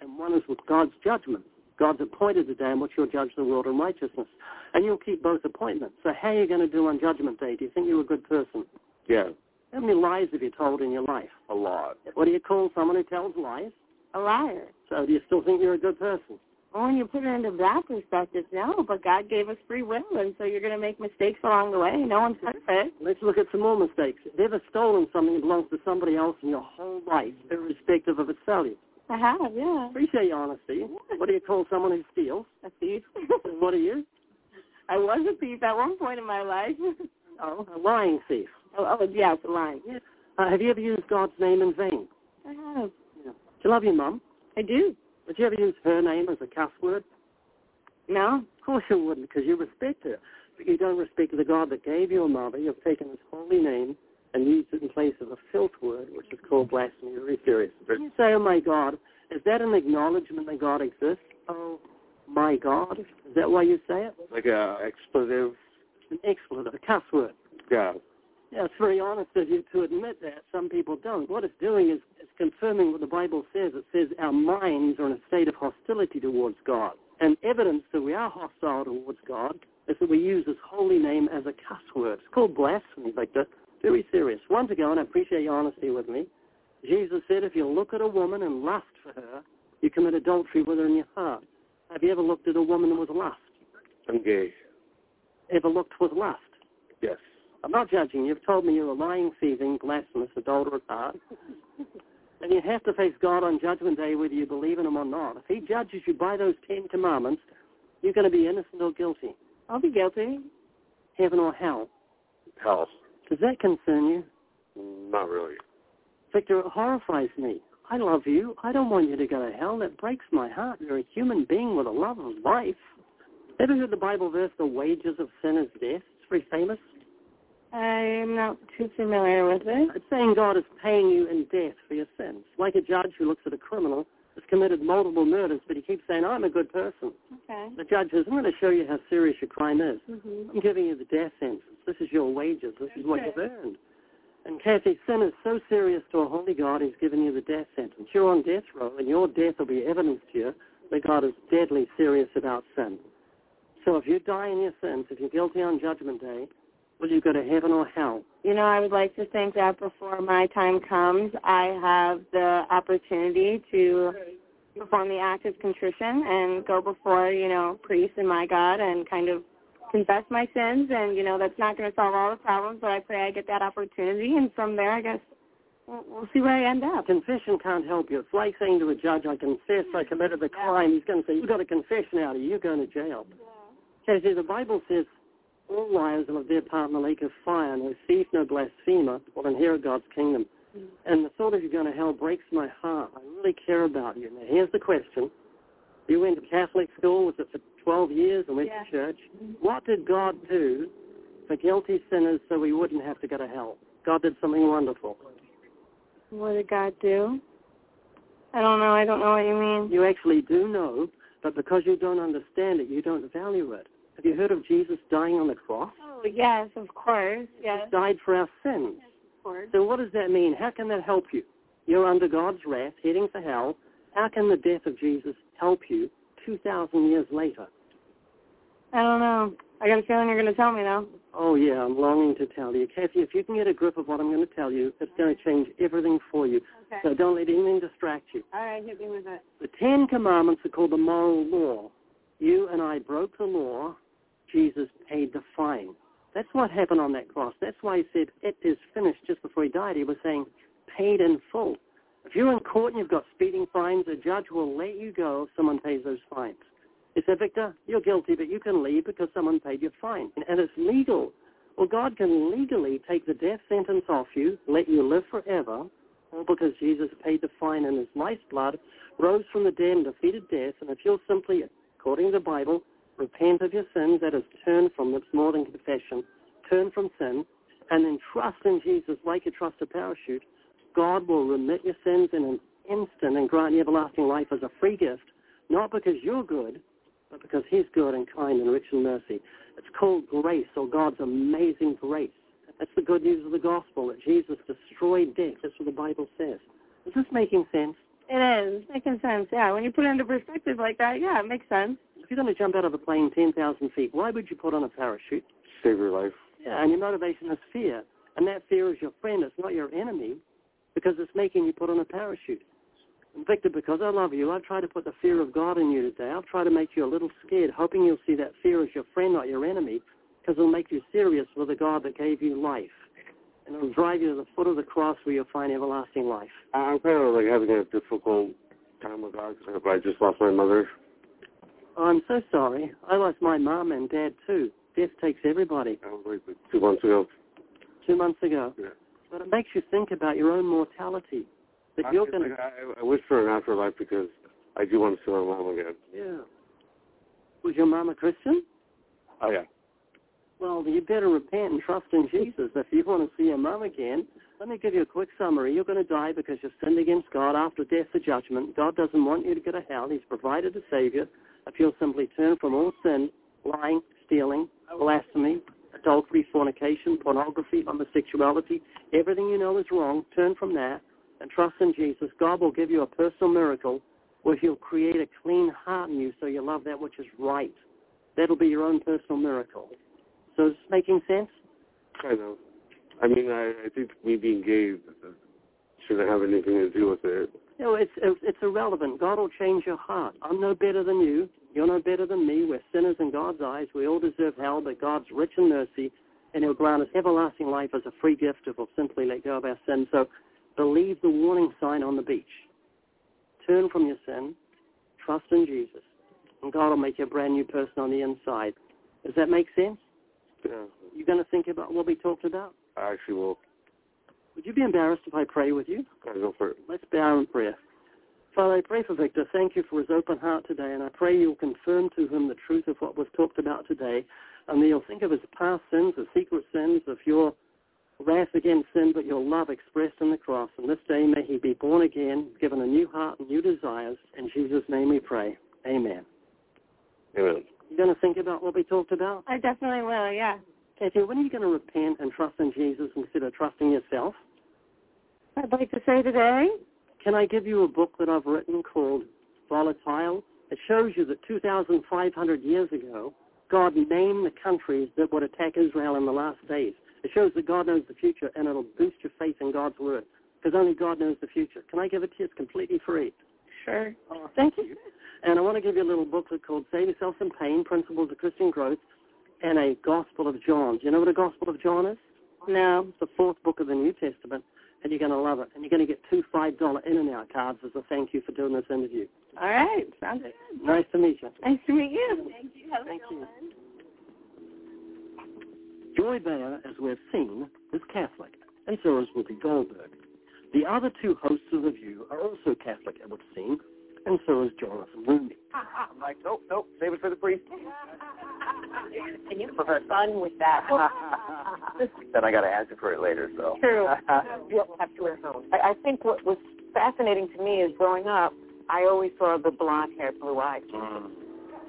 And one is with God's judgment. God's appointed a day in which he'll judge the world in righteousness. And you'll keep both appointments. So how are you going to do on Judgment Day? Do you think you're a good person? Yeah. How many lies have you told in your life? A lot. What do you call someone who tells lies? A liar. So do you still think you're a good person? Well, when you put it into that perspective, no. But God gave us free will, and so you're going to make mistakes along the way. No one's perfect. Let's look at some more mistakes. Have you ever stolen something that belongs to somebody else in your whole life, irrespective of its value? I have, yeah. Appreciate your honesty. What do you call someone who steals? A thief. what are you? I was a thief at one point in my life. oh, a lying thief. Oh, oh yes, lying. Yeah. Uh, have you ever used God's name in vain? I have. Yeah. Do you love your mum? I do. Would you ever use her name as a cuss word? No. Of course you wouldn't, because you respect her. But you don't respect the God that gave you a mother. You've taken his holy name and used it in place of a filth word, which is called blasphemy. Very serious. When you say, oh my God, is that an acknowledgement that God exists? Oh my God? Is that why you say it? Like a expletive? An expletive, a cuss word. Yeah. Yeah, it's very honest of you to admit that. Some people don't. What it's doing is it's confirming what the Bible says. It says our minds are in a state of hostility towards God. And evidence that we are hostile towards God is that we use his holy name as a cuss word. It's called blasphemy, Victor. Very serious. Once ago, and I appreciate your honesty with me, Jesus said if you look at a woman and lust for her, you commit adultery with her in your heart. Have you ever looked at a woman with lust? I'm gay. Ever looked with lust? Yes. I'm not judging you. You've told me you're a lying, thieving, blasphemous, adulterous heart. and you have to face God on Judgment Day whether you believe in him or not. If he judges you by those Ten Commandments, you're going to be innocent or guilty. I'll be guilty. Heaven or hell. Hell. Does that concern you? Not really. Victor, it horrifies me. I love you. I don't want you to go to hell. That breaks my heart. You're a human being with a love of life. Ever heard the Bible verse, the wages of sin is death? It's very famous. I'm not too familiar with it. It's saying God is paying you in death for your sins. Like a judge who looks at a criminal who's committed multiple murders, but he keeps saying, I'm a good person. Okay. The judge says, I'm going to show you how serious your crime is. Mm-hmm. I'm giving you the death sentence. This is your wages. This is what you've earned. And Kathy, sin is so serious to a holy God, he's given you the death sentence. You're on death row, and your death will be evidence to you that God is deadly serious about sin. So if you die in your sins, if you're guilty on Judgment Day, will you go to heaven or hell? You know, I would like to think that before my time comes, I have the opportunity to perform the act of contrition and go before, you know, priests and my God and kind of confess my sins. And, you know, that's not going to solve all the problems, but I pray I get that opportunity. And from there, I guess we'll, we'll see where I end up. Confession can't help you. It's like saying to a judge, I confess I committed the crime. He's going to say, you've got a confession out of you. You're going to jail. Because the Bible says all liars will have their part in the lake of fire. No thief, no blasphemer will inherit God's kingdom. Mm. And the thought of you going to hell breaks my heart. I really care about you. Now, here's the question. You went to Catholic school, was it for 12 years, and went Yeah. to church. What did God do for guilty sinners so we wouldn't have to go to hell? God did something wonderful. What did God do? I don't know. I don't know what you mean. You actually do know, but because you don't understand it, you don't value it. Have you heard of Jesus dying on the cross? Oh, yes, of course. Yes. He died for our sins. Yes, Of course. So what does that mean? How can that help you? You're under God's wrath, heading for hell. How can the death of Jesus help you 2,000 years later? I don't know. I got a feeling you're going to tell me now. Oh, yeah, I'm longing to tell you. Kathy, if you can get a grip of what I'm going to tell you, it's going to change everything for you. Okay. So don't let anything distract you. All right, hit me with it. The Ten Commandments are called the moral law. You and I broke the law. Jesus paid the fine. That's what happened on that cross. That's why he said, it is finished just before he died. He was saying, paid in full. If you're in court and you've got speeding fines, a judge will let you go if someone pays those fines. He said, Victor, you're guilty, but you can leave because someone paid your fine. And it's legal. Well, God can legally take the death sentence off you, let you live forever, because Jesus paid the fine in his life's blood, rose from the dead and defeated death. And if you'll simply, according to the Bible, repent of your sins, that is, turn from it's more than confession, turn from sin, and then trust in Jesus like you trust a parachute, God will remit your sins in an instant and grant you everlasting life as a free gift, not because you're good, but because he's good and kind and rich in mercy. It's called grace, or God's amazing grace. That's the good news of the gospel, that Jesus destroyed death. That's what the Bible says. Is this making sense? It is. Making sense, yeah. When you put it into perspective like that, yeah, it makes sense. If you're going to jump out of a plane 10,000 feet, why would you put on a parachute? Save your life. Yeah, and your motivation is fear. And that fear is your friend. It's not your enemy because it's making you put on a parachute. And Victor, because I love you, I've tried to put the fear of God in you today. I've tried to make you a little scared, hoping you'll see that fear as your friend, not your enemy, because it'll make you serious with the God that gave you life. And it'll drive you to the foot of the cross where you'll find everlasting life. I'm kind of like having a difficult time with God because I just lost my mother. I'm so sorry. I lost my mom and dad too. Death takes everybody. Was two months ago. Two months ago. Yeah. But it makes you think about your own mortality. That I, you're going to... I, I wish for an afterlife because I do want to see my mom again. Yeah. Was your mom a Christian? Oh, yeah. Well, you better repent and trust in Jesus if you want to see your mom again. Let me give you a quick summary. You're going to die because you sinned against God. After death, the judgment. God doesn't want you to go to hell. He's provided a Savior. If you'll simply turn from all sin, lying, stealing, blasphemy, adultery, fornication, pornography, homosexuality, everything you know is wrong, turn from that and trust in Jesus. God will give you a personal miracle where he'll create a clean heart in you so you love that which is right. That'll be your own personal miracle. So is this making sense? I know. I mean, I, I think me being gay shouldn't have anything to do with it. Know, it's, it's irrelevant. God will change your heart. I'm no better than you. You're no better than me. We're sinners in God's eyes. We all deserve hell, but God's rich in mercy, and He'll grant us everlasting life as a free gift if we'll simply let go of our sin. So believe the warning sign on the beach. Turn from your sin. Trust in Jesus. And God will make you a brand new person on the inside. Does that make sense? Yeah. You going to think about what we talked about? I actually will. Would you be embarrassed if I pray with you? I go for it. Let's bow in prayer. Father, I pray for Victor. Thank you for his open heart today, and I pray you'll confirm to him the truth of what was talked about today, and that you'll think of his past sins, his secret sins, of your wrath against sin, but your love expressed in the cross. And this day may he be born again, given a new heart and new desires. In Jesus' name we pray. Amen. Amen. You going to think about what we talked about? I definitely will, yeah. Kathy, when are you going to repent and trust in Jesus instead of trusting yourself? I'd like to say today. Can I give you a book that I've written called Volatile? It shows you that 2,500 years ago, God named the countries that would attack Israel in the last days. It shows that God knows the future, and it'll boost your faith in God's word, because only God knows the future. Can I give it to you? It's completely free. Sure. Oh, thank you. And I want to give you a little booklet called Save Yourself from Pain, Principles of Christian Growth, and a Gospel of John. Do you know what a Gospel of John is? No. It's the fourth book of the New Testament, and you're going to love it. And you're going to get two $5 in and out cards as a thank you for doing this interview. All right. Sounds good. Nice to meet you. Nice to meet you. Thank you. Have Thank a you. one. Joy Behar, as we've seen, is Catholic, and so is Whoopi Goldberg. The other two hosts of The View are also Catholic, it would seem, and so is Jonathan Mooney. I'm like, nope, nope, save it for the priest. And you for her son with that. then I got to answer for it later, so. True. We'll have to at home. I, I think what was fascinating to me is growing up, I always saw the blonde hair, blue eyes, Mm.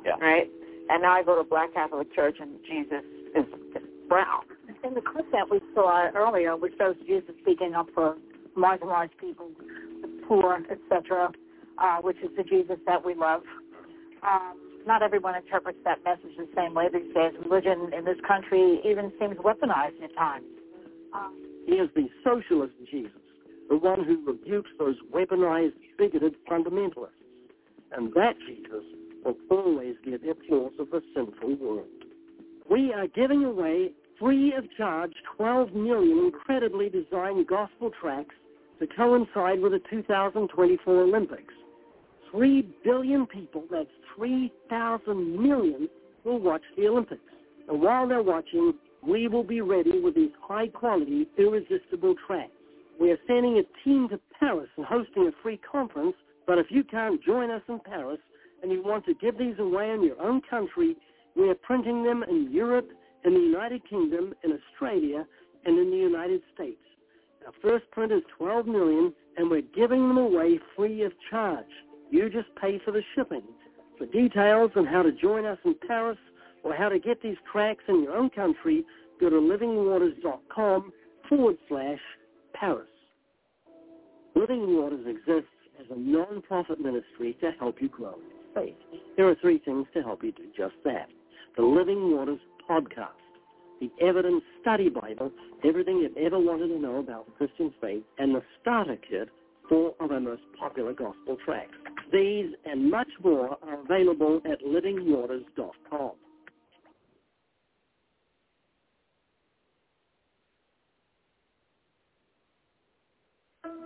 Yeah. right? And now I go to a black Catholic church and Jesus is, is brown. In the clip that we saw earlier, which shows Jesus speaking up for marginalized people, the poor, etc., uh, which is the Jesus that we love. Um, not everyone interprets that message the same way these days. Religion in this country even seems weaponized at times. Um, he is the socialist Jesus, the one who rebukes those weaponized, bigoted fundamentalists. And that Jesus will always the applause of the sinful world. We are giving away free of charge 12 million incredibly designed gospel tracks to coincide with the 2024 Olympics. 3 billion people, that's 3,000 million, will watch the Olympics. And while they're watching, we will be ready with these high-quality, irresistible tracks. We are sending a team to Paris and hosting a free conference, but if you can't join us in Paris and you want to give these away in your own country, we are printing them in Europe, in the United Kingdom, in Australia, and in the United States. Our first print is 12 million, and we're giving them away free of charge. You just pay for the shipping. For details on how to join us in Paris or how to get these tracks in your own country, go to livingwaters.com forward slash Paris. Living Waters exists as a non-profit ministry to help you grow in faith. Here are three things to help you do just that. The Living Waters podcast, the Evidence Study Bible, everything you've ever wanted to know about Christian faith, and the starter kit, four of our most popular gospel tracks. These and much more are available at livingwaters.com.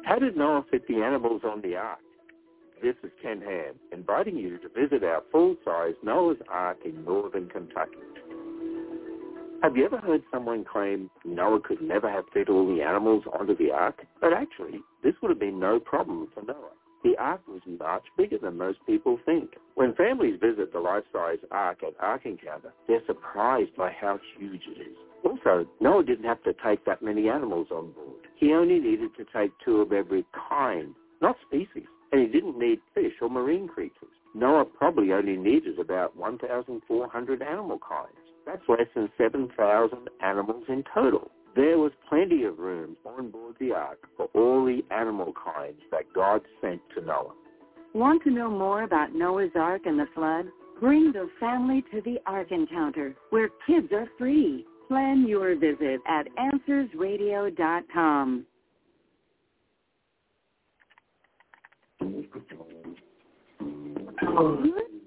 How did Noah fit the animals on the ark? This is Ken Ham, inviting you to visit our full-size Noah's Ark in northern Kentucky. Have you ever heard someone claim Noah could never have fit all the animals onto the ark? But actually, this would have been no problem for Noah. The ark was much bigger than most people think. When families visit the life-size ark at Ark Encounter, they're surprised by how huge it is. Also, Noah didn't have to take that many animals on board. He only needed to take two of every kind, not species and he didn't need fish or marine creatures. Noah probably only needed about 1,400 animal kinds. That's less than 7,000 animals in total. There was plenty of room on board the ark for all the animal kinds that God sent to Noah. Want to know more about Noah's Ark and the flood? Bring the family to the Ark Encounter, where kids are free. Plan your visit at AnswersRadio.com.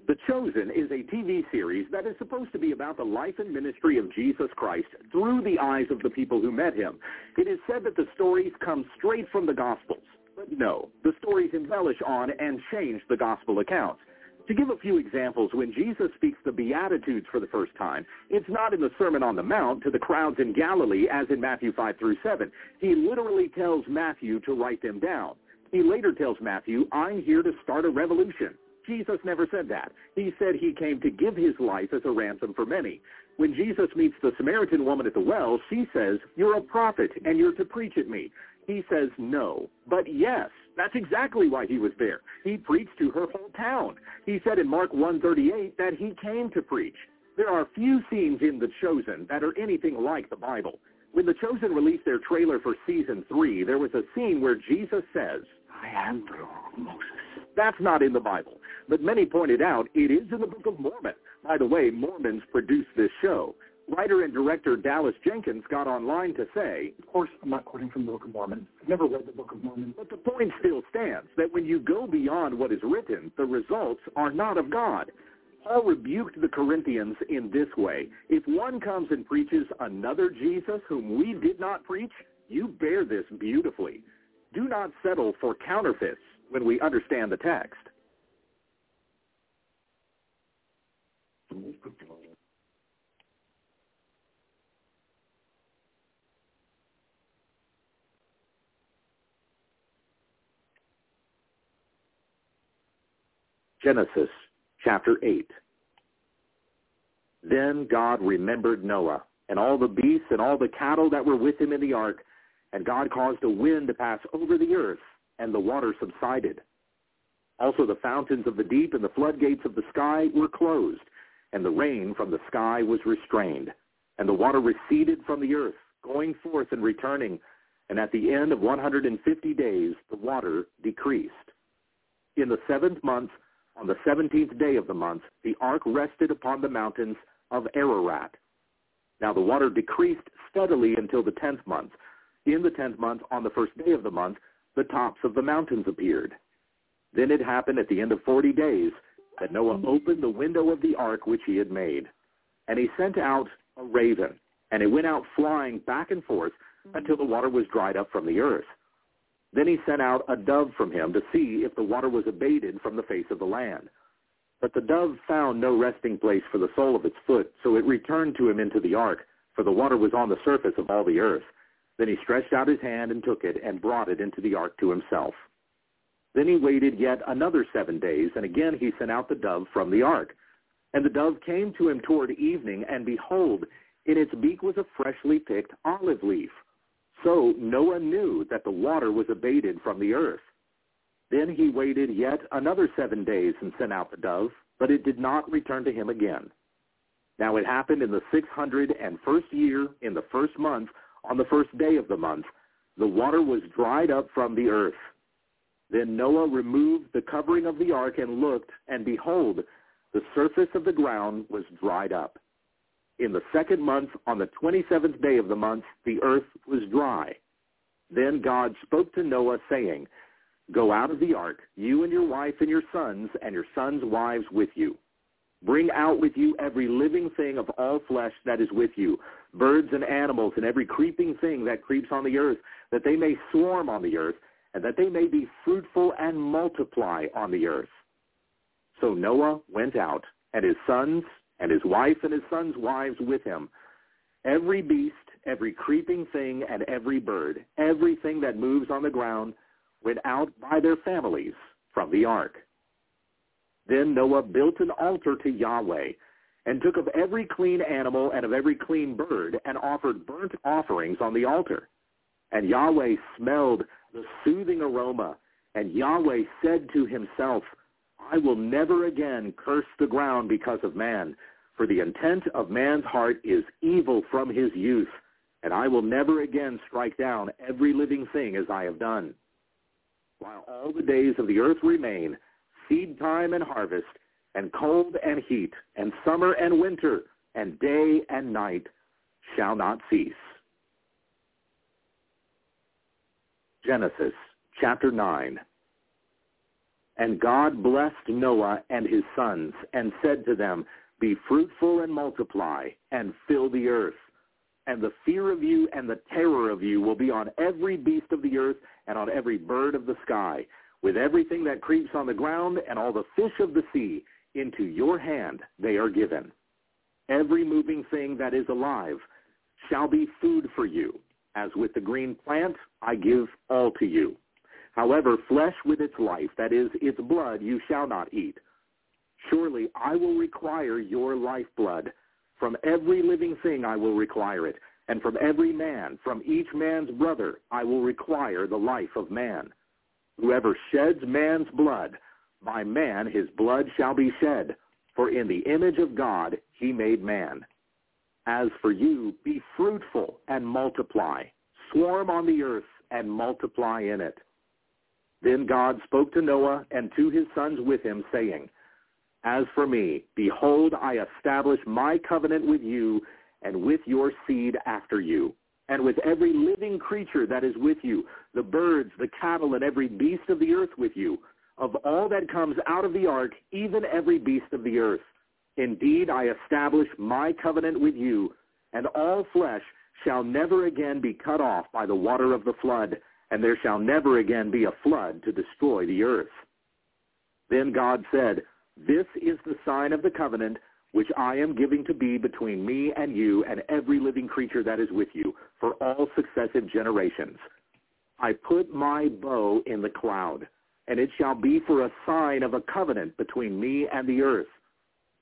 The Chosen is a TV series that is supposed to be about the life and ministry of Jesus Christ through the eyes of the people who met him. It is said that the stories come straight from the Gospels. But no, the stories embellish on and change the Gospel accounts. To give a few examples, when Jesus speaks the Beatitudes for the first time, it's not in the Sermon on the Mount to the crowds in Galilee as in Matthew 5 through 7. He literally tells Matthew to write them down. He later tells Matthew, I'm here to start a revolution. Jesus never said that. He said he came to give his life as a ransom for many. When Jesus meets the Samaritan woman at the well, she says, you're a prophet and you're to preach at me. He says no, but yes. That's exactly why he was there. He preached to her whole town. He said in Mark 138 that he came to preach. There are few scenes in The Chosen that are anything like the Bible. When The Chosen released their trailer for season three, there was a scene where Jesus says, I am the of Moses. That's not in the Bible, but many pointed out it is in the Book of Mormon. By the way, Mormons produced this show. Writer and director Dallas Jenkins got online to say, Of course, I'm not quoting from the Book of Mormon. I've never read the Book of Mormon. But the point still stands that when you go beyond what is written, the results are not of God. Paul rebuked the Corinthians in this way. If one comes and preaches another Jesus whom we did not preach, you bear this beautifully. Do not settle for counterfeits when we understand the text. Genesis chapter 8. Then God remembered Noah and all the beasts and all the cattle that were with him in the ark, and God caused a wind to pass over the earth, and the water subsided. Also the fountains of the deep and the floodgates of the sky were closed, and the rain from the sky was restrained. And the water receded from the earth, going forth and returning, and at the end of 150 days the water decreased. In the seventh month, on the seventeenth day of the month, the ark rested upon the mountains of Ararat. Now the water decreased steadily until the tenth month. In the tenth month, on the first day of the month, the tops of the mountains appeared. Then it happened at the end of forty days that Noah opened the window of the ark which he had made. And he sent out a raven, and it went out flying back and forth until the water was dried up from the earth. Then he sent out a dove from him to see if the water was abated from the face of the land. But the dove found no resting place for the sole of its foot, so it returned to him into the ark, for the water was on the surface of all the earth. Then he stretched out his hand and took it and brought it into the ark to himself. Then he waited yet another seven days, and again he sent out the dove from the ark. And the dove came to him toward evening, and behold, in its beak was a freshly picked olive leaf. So Noah knew that the water was abated from the earth. Then he waited yet another seven days and sent out the dove, but it did not return to him again. Now it happened in the six hundred and first year, in the first month, on the first day of the month, the water was dried up from the earth. Then Noah removed the covering of the ark and looked, and behold, the surface of the ground was dried up. In the second month, on the 27th day of the month, the earth was dry. Then God spoke to Noah, saying, Go out of the ark, you and your wife and your sons, and your sons' wives with you. Bring out with you every living thing of all flesh that is with you, birds and animals, and every creeping thing that creeps on the earth, that they may swarm on the earth, and that they may be fruitful and multiply on the earth. So Noah went out, and his sons, and his wife and his sons' wives with him. Every beast, every creeping thing, and every bird, everything that moves on the ground, went out by their families from the ark. Then Noah built an altar to Yahweh, and took of every clean animal and of every clean bird, and offered burnt offerings on the altar. And Yahweh smelled the soothing aroma, and Yahweh said to himself, I will never again curse the ground because of man, for the intent of man's heart is evil from his youth, and I will never again strike down every living thing as I have done. While all the days of the earth remain, seed time and harvest, and cold and heat, and summer and winter, and day and night shall not cease. Genesis chapter 9 And God blessed Noah and his sons, and said to them, Be fruitful and multiply, and fill the earth. And the fear of you and the terror of you will be on every beast of the earth and on every bird of the sky, with everything that creeps on the ground and all the fish of the sea. Into your hand they are given. Every moving thing that is alive shall be food for you. As with the green plant, I give all to you. However, flesh with its life, that is, its blood, you shall not eat. Surely I will require your lifeblood. From every living thing I will require it, and from every man, from each man's brother, I will require the life of man. Whoever sheds man's blood, by man his blood shall be shed, for in the image of God he made man. As for you, be fruitful and multiply. Swarm on the earth and multiply in it. Then God spoke to Noah and to his sons with him, saying, As for me, behold, I establish my covenant with you and with your seed after you, and with every living creature that is with you, the birds, the cattle, and every beast of the earth with you, of all that comes out of the ark, even every beast of the earth. Indeed, I establish my covenant with you, and all flesh shall never again be cut off by the water of the flood, and there shall never again be a flood to destroy the earth. Then God said, This is the sign of the covenant which I am giving to be between me and you and every living creature that is with you for all successive generations. I put my bow in the cloud, and it shall be for a sign of a covenant between me and the earth.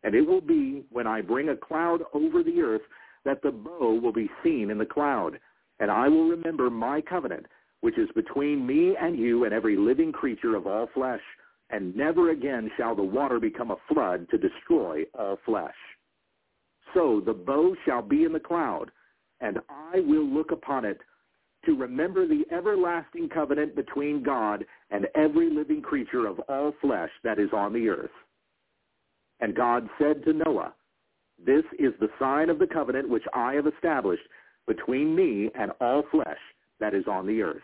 And it will be when I bring a cloud over the earth that the bow will be seen in the cloud, and I will remember my covenant which is between me and you and every living creature of all flesh, and never again shall the water become a flood to destroy all flesh. So the bow shall be in the cloud, and I will look upon it, to remember the everlasting covenant between God and every living creature of all flesh that is on the earth. And God said to Noah, This is the sign of the covenant which I have established between me and all flesh that is on the earth.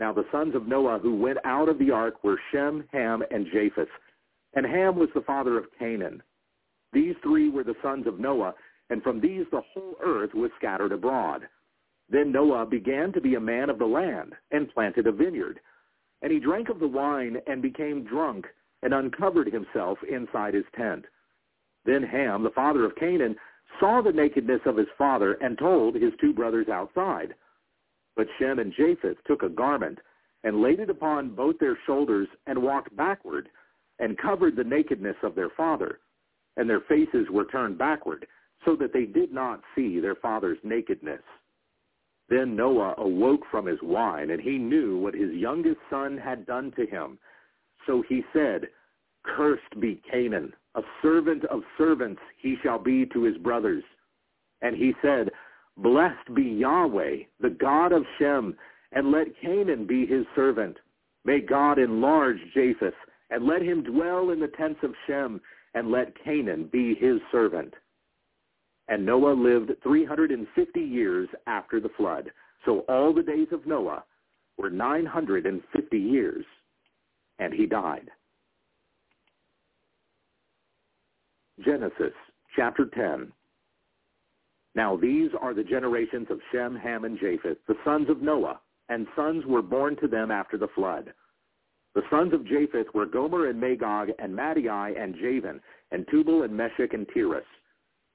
Now the sons of Noah who went out of the ark were Shem, Ham, and Japheth. And Ham was the father of Canaan. These three were the sons of Noah, and from these the whole earth was scattered abroad. Then Noah began to be a man of the land, and planted a vineyard. And he drank of the wine, and became drunk, and uncovered himself inside his tent. Then Ham, the father of Canaan, saw the nakedness of his father, and told his two brothers outside. But Shem and Japheth took a garment, and laid it upon both their shoulders, and walked backward, and covered the nakedness of their father. And their faces were turned backward, so that they did not see their father's nakedness. Then Noah awoke from his wine, and he knew what his youngest son had done to him. So he said, Cursed be Canaan, a servant of servants he shall be to his brothers. And he said, Blessed be Yahweh, the God of Shem, and let Canaan be his servant. May God enlarge Japheth, and let him dwell in the tents of Shem, and let Canaan be his servant. And Noah lived 350 years after the flood. So all the days of Noah were 950 years, and he died. Genesis chapter 10. Now these are the generations of Shem, Ham, and Japheth, the sons of Noah, and sons were born to them after the flood. The sons of Japheth were Gomer and Magog and Madai and Javan, and Tubal and Meshech and Tiras.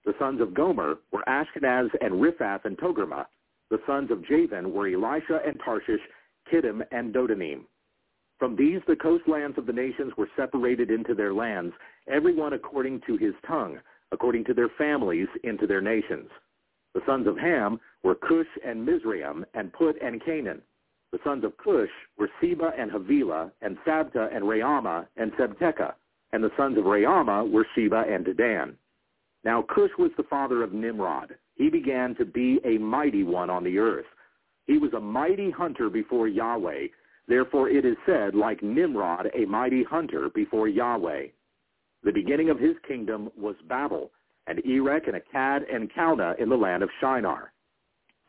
The sons of Gomer were Ashkenaz and Riphath and Togarmah. The sons of Javan were Elisha and Tarshish, Kittim and Dodanim. From these the coastlands of the nations were separated into their lands, every one according to his tongue, according to their families into their nations. The sons of Ham were Cush and Mizraim, and Put and Canaan. The sons of Cush were Seba and Havilah, and Sabta and Raamah, and Sabteca. And the sons of Raamah were Sheba and Dedan. Now Cush was the father of Nimrod. He began to be a mighty one on the earth. He was a mighty hunter before Yahweh. Therefore it is said, like Nimrod, a mighty hunter before Yahweh. The beginning of his kingdom was Babel, and Erech and Akkad and Calneh in the land of Shinar.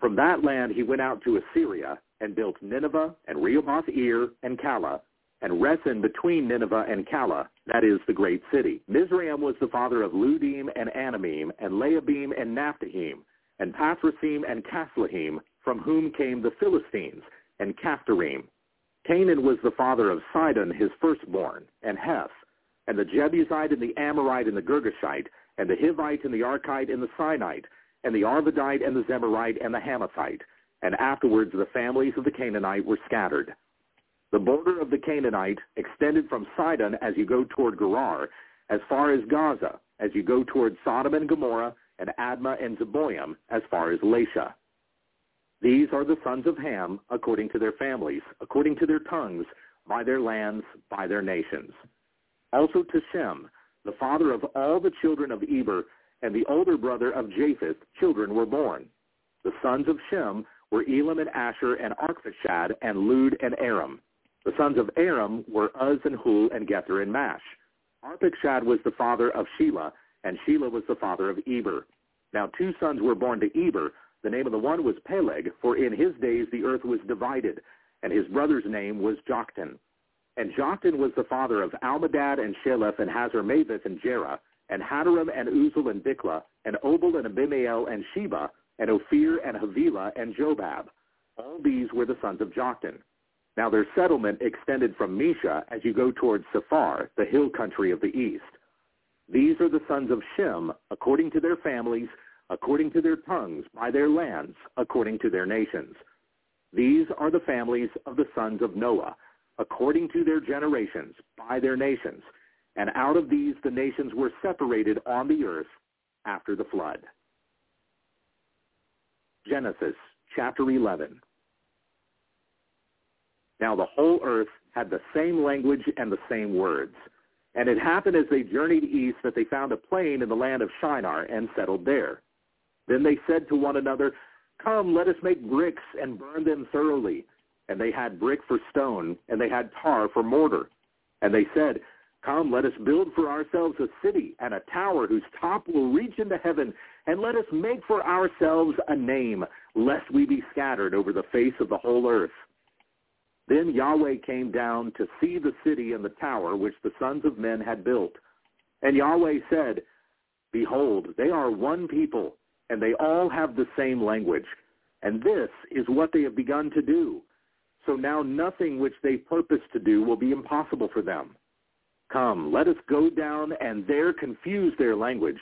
From that land he went out to Assyria and built Nineveh and Rehoboth Ir and Calah and Resen between Nineveh and Calah, that is the great city. Mizraim was the father of Ludim and Anamim, and Lehabim and Naphtuhim, and Pathrasim and Casluhim, from whom came the Philistines, and Caphtorim. Canaan was the father of Sidon, his firstborn, and Heth, and the Jebusite and the Amorite and the Girgashite, and the Hivite and the Archite and the Sinite, and the Arvadite and the Zemarite and the Hamathite. And afterwards the families of the Canaanite were scattered. The border of the Canaanite extended from Sidon as you go toward Gerar, as far as Gaza, as you go toward Sodom and Gomorrah, and Admah and Zeboim, as far as Lasha. These are the sons of Ham, according to their families, according to their tongues, by their lands, by their nations. Also to Shem, the father of all the children of Eber, and the older brother of Japheth, children were born. The sons of Shem were Elam and Asher and Arphaxad and Lud and Aram. The sons of Aram were Uz and Hul and Gether and Mash. Arphaxad was the father of Shelah, and Shelah was the father of Eber. Now two sons were born to Eber. The name of the one was Peleg, for in his days the earth was divided, and his brother's name was Joktan. And Joktan was the father of Almodad and Sheleph and Hazarmaveth and Jerah, and Hadoram and Uzal and Diklah, and Obal and Abimael and Sheba, and Ophir and Havilah and Jobab. All these were the sons of Joktan. Now their settlement extended from Mesha as you go towards Sephar, the hill country of the east. These are the sons of Shem, according to their families, according to their tongues, by their lands, according to their nations. These are the families of the sons of Noah, according to their generations, by their nations. And out of these the nations were separated on the earth after the flood. Genesis chapter 11. Now the whole earth had the same language and the same words. And it happened as they journeyed east that they found a plain in the land of Shinar and settled there. Then they said to one another, Come, let us make bricks and burn them thoroughly. And they had brick for stone, and they had tar for mortar. And they said, Come, let us build for ourselves a city and a tower whose top will reach into heaven, and let us make for ourselves a name, lest we be scattered over the face of the whole earth. Then Yahweh came down to see the city and the tower which the sons of men had built. And Yahweh said, Behold, they are one people, and they all have the same language. And this is what they have begun to do. So now nothing which they purpose to do will be impossible for them. Come, let us go down and there confuse their language,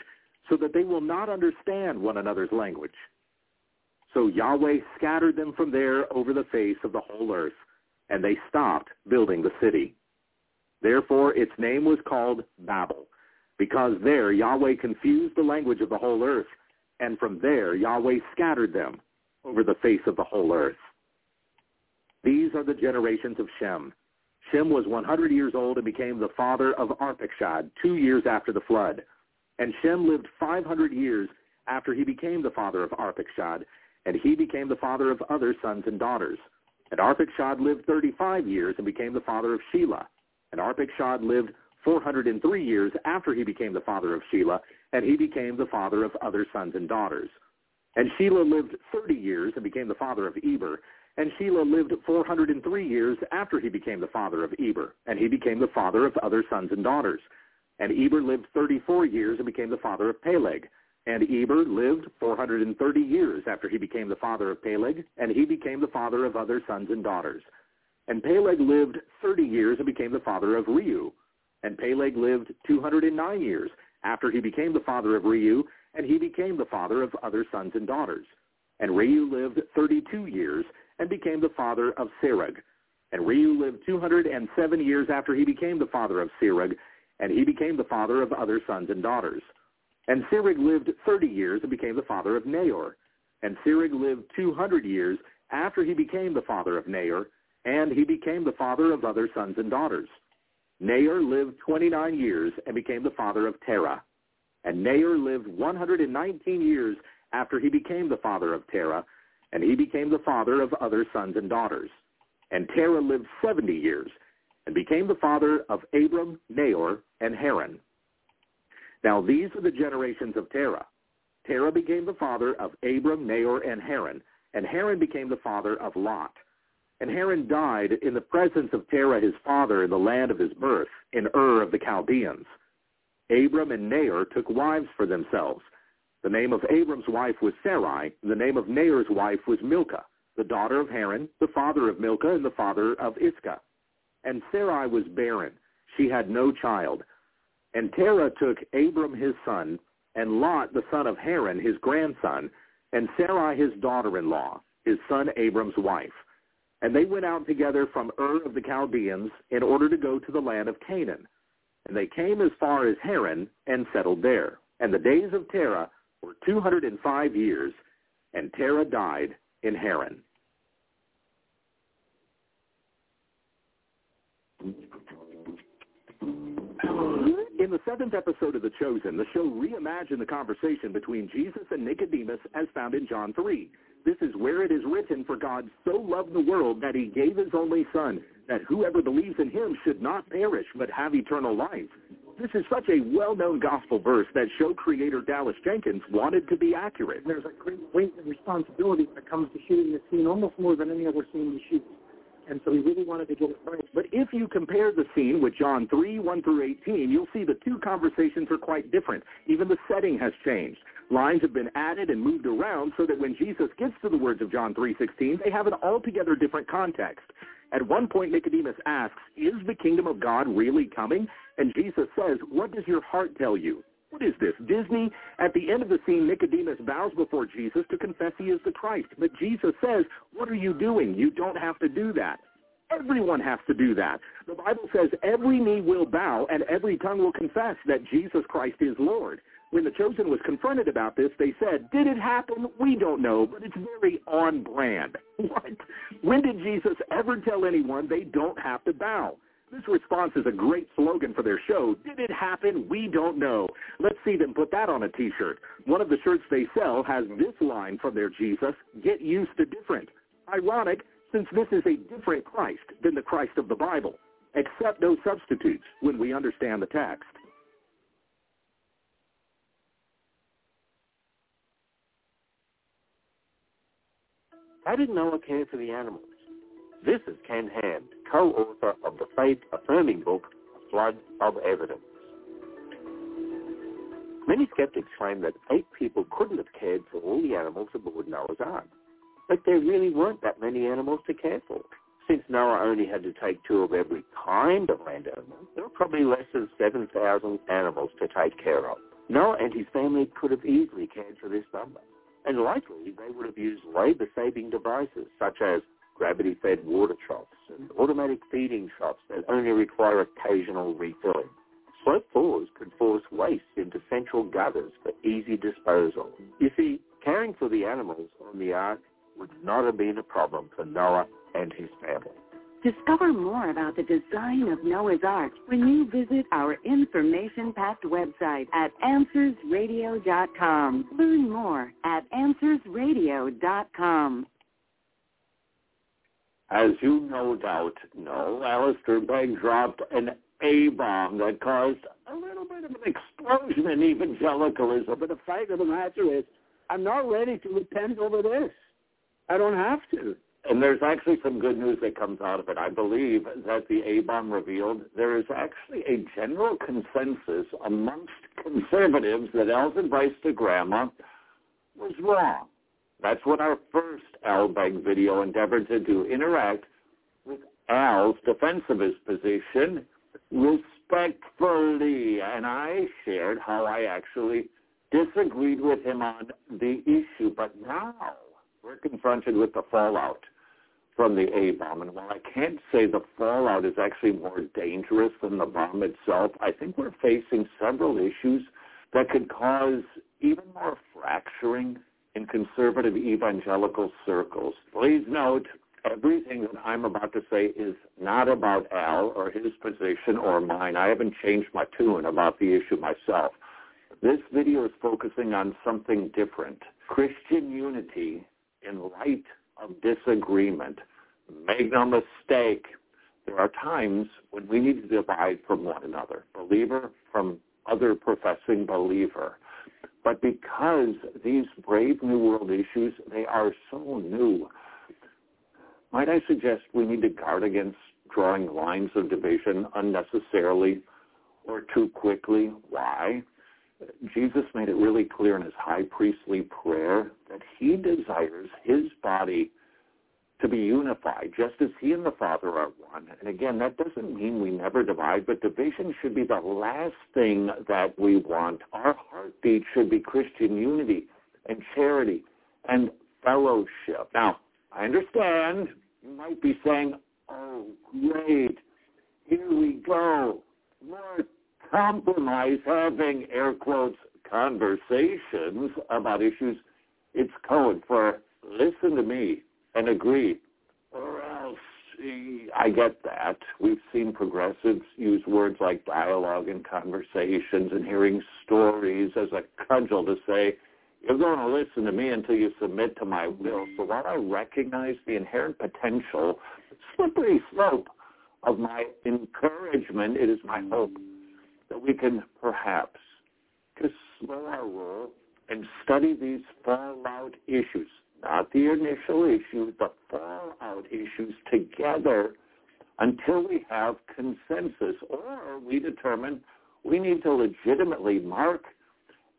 so that they will not understand one another's language. So Yahweh scattered them from there over the face of the whole earth, and they stopped building the city. Therefore its name was called Babel, because there Yahweh confused the language of the whole earth, and from there Yahweh scattered them over the face of the whole earth. These are the generations of Shem. Shem was 100 years old and became the father of Arpachshad two years after the flood. And Shem lived 500 years after he became the father of Arpachshad, and he became the father of other sons and daughters. And Arpachshad lived 35 years and became the father of Shelah. And Arpachshad lived 403 years after he became the father of Shelah, and he became the father of other sons and daughters. And Shelah lived 30 years and became the father of Eber. And Shelah lived 403 years after he became the father of Eber, and he became the father of other sons and daughters. And Eber lived 34 years and became the father of Peleg. And Eber lived 430 years after he became the father of Peleg, and he became the father of other sons and daughters. And Peleg lived 30 years and became the father of Reu. And Peleg lived 209 years after he became the father of Reu, and he became the father of other sons and daughters. And Reu lived 32 years and became the father of Serug. And Reu lived 207 years after he became the father of Serug, and he became the father of other sons and daughters. And Serug lived 30 years and became the father of Nahor. And Serug lived 200 years after he became the father of Nahor, and he became the father of other sons and daughters. Nahor lived 29 years and became the father of Terah. And Nahor lived 119 years after he became the father of Terah, and he became the father of other sons and daughters. And Terah lived 70 years and became the father of Abram, Nahor, and Haran. Now these are the generations of Terah. Terah became the father of Abram, Nahor, and Haran, and Haran became the father of Lot. And Haran died in the presence of Terah his father in the land of his birth, in Ur of the Chaldeans. Abram and Nahor took wives for themselves. The name of Abram's wife was Sarai, the name of Nahor's wife was Milcah, the daughter of Haran, the father of Milcah, and the father of Iscah. And Sarai was barren. She had no child. And Terah took Abram his son, and Lot the son of Haran his grandson, and Sarai his daughter-in-law, his son Abram's wife. And they went out together from Ur of the Chaldeans in order to go to the land of Canaan. And they came as far as Haran and settled there. And the days of Terah were 205 years, and Terah died in Haran. In the seventh episode of The Chosen, the show reimagined the conversation between Jesus and Nicodemus as found in John 3. This is where it is written, For God so loved the world that he gave his only Son, that whoever believes in him should not perish, but have eternal life. This is such a well-known gospel verse that show creator Dallas Jenkins wanted to be accurate. There's a great weight and responsibility when it comes to shooting the scene, almost more than any other scene we shoot. And so we really wanted to get it right. But if you compare the scene with John 3, 1 through 18, you'll see the two conversations are quite different. Even the setting has changed. Lines have been added and moved around so that when Jesus gets to the words of John 3.16, they have an altogether different context. At one point, Nicodemus asks, is the kingdom of God really coming? And Jesus says, what does your heart tell you? What is this, Disney? At the end of the scene, Nicodemus bows before Jesus to confess he is the Christ. But Jesus says, what are you doing? You don't have to do that. Everyone has to do that. The Bible says every knee will bow and every tongue will confess that Jesus Christ is Lord. When the Chosen was confronted about this, they said, did it happen? We don't know, but it's very on brand. What? When did Jesus ever tell anyone they don't have to bow? This response is a great slogan for their show. Did it happen? We don't know. Let's see them put that on a t-shirt. One of the shirts they sell has this line from their Jesus, get used to different. Ironic, since this is a different Christ than the Christ of the Bible. Accept no substitutes when we understand the text. How didn't Noah care for the animals? This is Ken Ham, co-author of the faith-affirming book, Flood of Evidence. Many skeptics claim that eight people couldn't have cared for all the animals aboard Noah's Ark. But there really weren't that many animals to care for. Since Noah only had to take two of every kind of land animal, there were probably less than 7,000 animals to take care of. Noah and his family could have easily cared for this number and likely they would have used labor-saving devices such as gravity-fed water troughs and automatic feeding troughs that only require occasional refilling. Slope fours could force waste into central gutters for easy disposal. You see, caring for the animals on the ark would not have been a problem for Noah and his family. Discover more about the design of Noah's Ark when you visit our information-packed website at AnswersRadio.com. Learn more at AnswersRadio.com. As you no doubt know, Alistair Begg dropped an A-bomb that caused a little bit of an explosion in evangelicalism. But the fact of the matter is, I'm not ready to repent over this. I don't have to and there's actually some good news that comes out of it. I believe that the A-bomb revealed there is actually a general consensus amongst conservatives that advice to grandma was wrong. That's what our first Al Begg video endeavored to do, interact with Al's his position respectfully. And I shared how I actually disagreed with him on the issue. But now we're confronted with the fallout from the A bomb. And while I can't say the fallout is actually more dangerous than the bomb itself, I think we're facing several issues that could cause even more fracturing in conservative evangelical circles. Please note, everything that I'm about to say is not about Al or his position or mine. I haven't changed my tune about the issue myself. This video is focusing on something different. Christian unity in light of disagreement. Make no mistake, there are times when we need to divide from one another, believer from other professing believer. But because these brave new world issues, they are so new, might I suggest we need to guard against drawing lines of division unnecessarily or too quickly? Why? Jesus made it really clear in his high priestly prayer that he desires his body to be unified, just as he and the Father are one. And again, that doesn't mean we never divide, but division should be the last thing that we want. Our heartbeat should be Christian unity and charity and fellowship. Now, I understand you might be saying, oh, great, here we go, more compromise, having air quotes conversations about issues, it's code for listen to me and agree, or else I get that. We've seen progressives use words like dialogue and conversations and hearing stories as a cudgel to say, you're going to listen to me until you submit to my will. So while I recognize the inherent potential, slippery slope of my encouragement, it is my hope that we can perhaps just slow our roll and study these fallout issues, not the initial issues, but fallout issues together until we have consensus or we determine we need to legitimately mark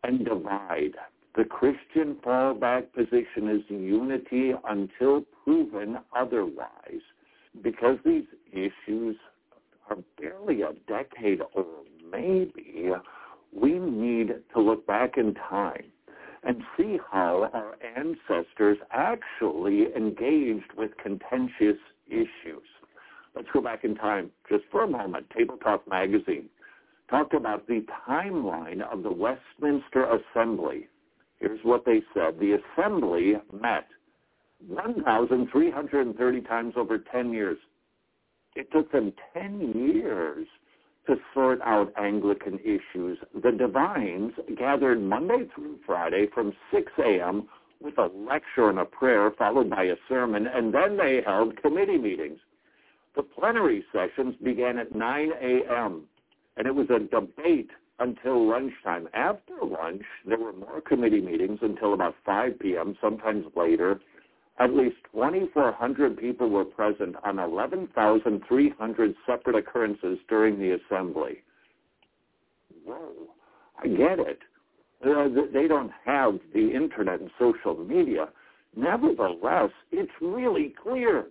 and divide. The Christian fallback position is unity until proven otherwise. Because these issues are barely a decade old maybe we need to look back in time and see how our ancestors actually engaged with contentious issues. Let's go back in time just for a moment. Table Talk magazine talked about the timeline of the Westminster Assembly. Here's what they said. The Assembly met 1,330 times over 10 years. It took them 10 years to sort out Anglican issues. The divines gathered Monday through Friday from 6 a.m. with a lecture and a prayer followed by a sermon, and then they held committee meetings. The plenary sessions began at 9 a.m., and it was a debate until lunchtime. After lunch, there were more committee meetings until about 5 p.m., sometimes later. At least 2,400 people were present on 11,300 separate occurrences during the assembly. Whoa, I get it. They don't have the internet and social media. Nevertheless, it's really clear.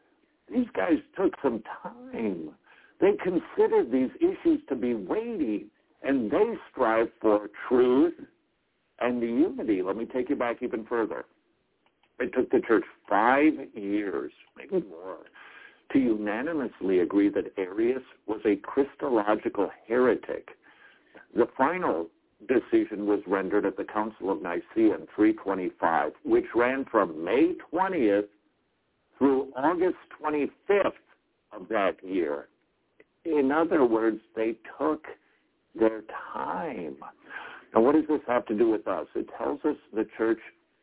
These guys took some time. They considered these issues to be weighty, and they strive for truth and the unity. Let me take you back even further. It took the church five years, maybe more, to unanimously agree that Arius was a Christological heretic. The final decision was rendered at the Council of Nicaea in 325, which ran from May 20th through August 25th of that year. In other words, they took their time. Now, what does this have to do with us? It tells us the church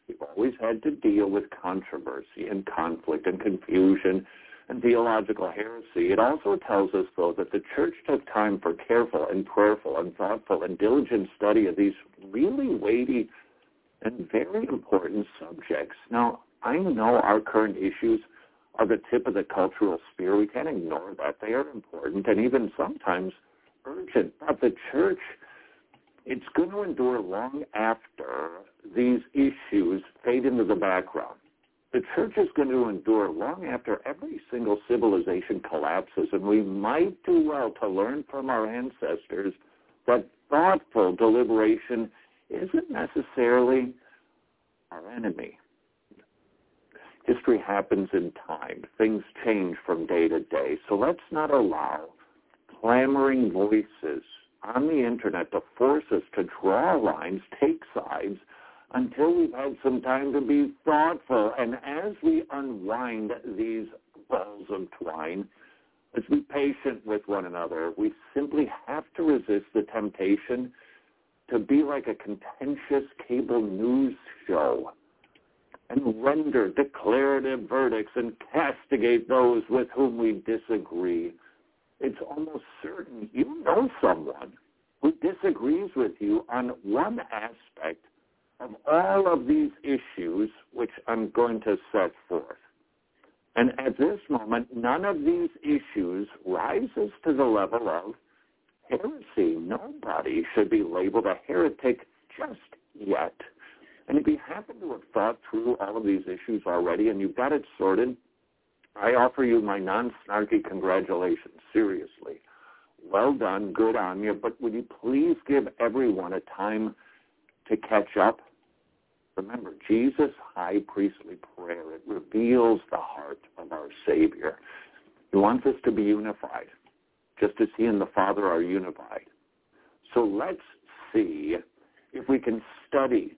We've always had to deal with controversy and conflict and confusion and theological heresy. It also tells us, though, that the church took time for careful and prayerful and thoughtful and diligent study of these really weighty and very important subjects. Now, I know our current issues are the tip of the cultural spear. We can't ignore that. They are important and even sometimes urgent. But the church it's going to endure long after these issues fade into the background. The church is going to endure long after every single civilization collapses, and we might do well to learn from our ancestors that thoughtful deliberation isn't necessarily our enemy. History happens in time. Things change from day to day. So let's not allow clamoring voices on the internet to force us to draw lines, take sides, until we've had some time to be thoughtful. And as we unwind these balls of twine, let's be patient with one another. We simply have to resist the temptation to be like a contentious cable news show and render declarative verdicts and castigate those with whom we disagree it's almost certain you know someone who disagrees with you on one aspect of all of these issues which I'm going to set forth. And at this moment, none of these issues rises to the level of heresy. Nobody should be labeled a heretic just yet. And if you happen to have thought through all of these issues already and you've got it sorted, I offer you my non-snarky congratulations, seriously. Well done, good on you, but would you please give everyone a time to catch up? Remember, Jesus' high priestly prayer, it reveals the heart of our Savior. He wants us to be unified, just as he and the Father are unified. So let's see if we can study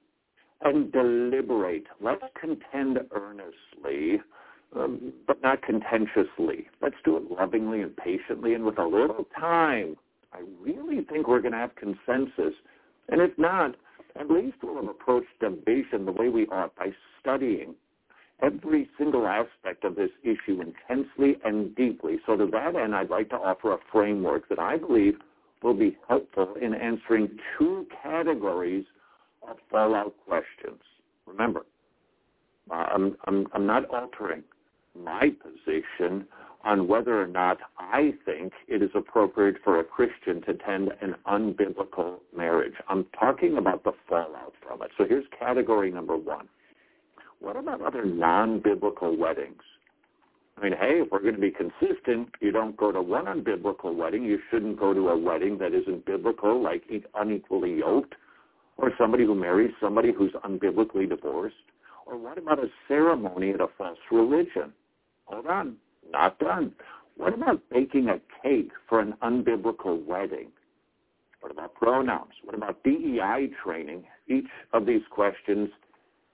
and deliberate. Let's contend earnestly um, but not contentiously. Let's do it lovingly and patiently and with a little time. I really think we're going to have consensus. And if not, at least we'll have approached division the way we ought by studying every single aspect of this issue intensely and deeply. So to that end, I'd like to offer a framework that I believe will be helpful in answering two categories of fallout questions. Remember, uh, I'm, I'm, I'm not altering my position on whether or not I think it is appropriate for a Christian to attend an unbiblical marriage. I'm talking about the fallout from it. So here's category number one. What about other non-biblical weddings? I mean, hey, if we're going to be consistent, you don't go to one unbiblical wedding. You shouldn't go to a wedding that isn't biblical, like unequally yoked, or somebody who marries somebody who's unbiblically divorced. Or what about a ceremony at a false religion? Hold on, not done. What about baking a cake for an unbiblical wedding? What about pronouns? What about DEI training? Each of these questions,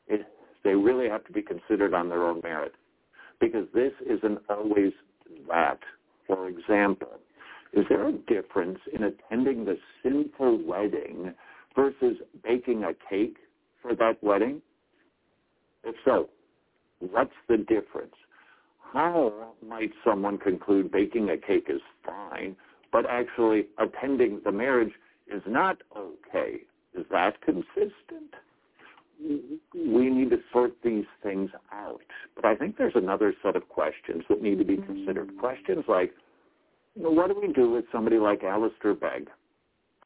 it, they really have to be considered on their own merit because this isn't always that. For example, is there a difference in attending the sinful wedding versus baking a cake for that wedding? If so, what's the difference? How might someone conclude baking a cake is fine, but actually attending the marriage is not okay? Is that consistent? We need to sort these things out. But I think there's another set of questions that need to be considered. Mm-hmm. Questions like, you know, what do we do with somebody like Alistair Begg?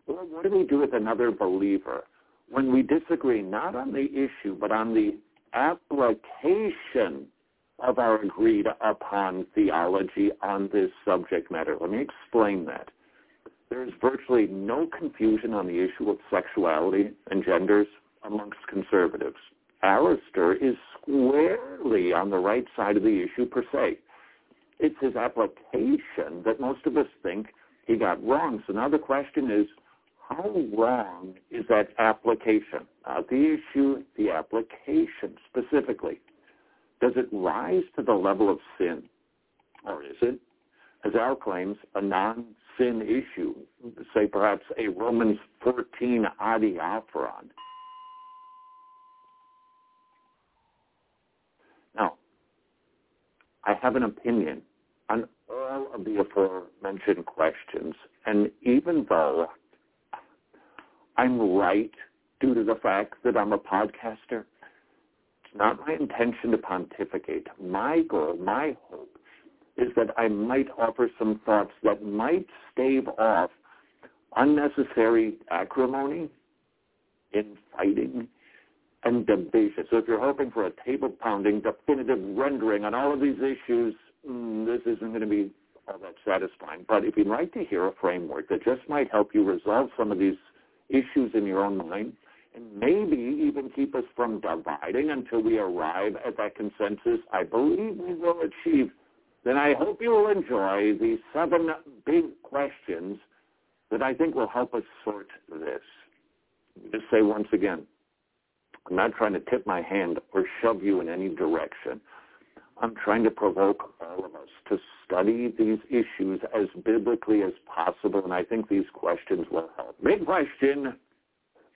Or what do we do with another believer when we disagree not on the issue, but on the application of our agreed upon theology on this subject matter? Let me explain that. There's virtually no confusion on the issue of sexuality and genders amongst conservatives. Alistair is squarely on the right side of the issue per se. It's his application that most of us think he got wrong. So now the question is, how wrong is that application? Uh, Not the issue, the application specifically. Does it rise to the level of sin? Or is it, as our claims, a non-sin issue, say perhaps a Romans 14 adiaphoron? Now, I have an opinion on all of the aforementioned questions, and even though I'm right due to the fact that I'm a podcaster, it's not my intention to pontificate. My goal, my hope, is that I might offer some thoughts that might stave off unnecessary acrimony, infighting, and division. So if you're hoping for a table-pounding, definitive rendering on all of these issues, mm, this isn't going to be all that satisfying. But if you'd like to hear a framework that just might help you resolve some of these issues in your own mind, and maybe even keep us from dividing until we arrive at that consensus I believe we will achieve, then I hope you will enjoy the seven big questions that I think will help us sort this. Just say once again, I'm not trying to tip my hand or shove you in any direction. I'm trying to provoke all of us to study these issues as biblically as possible, and I think these questions will help. Big question,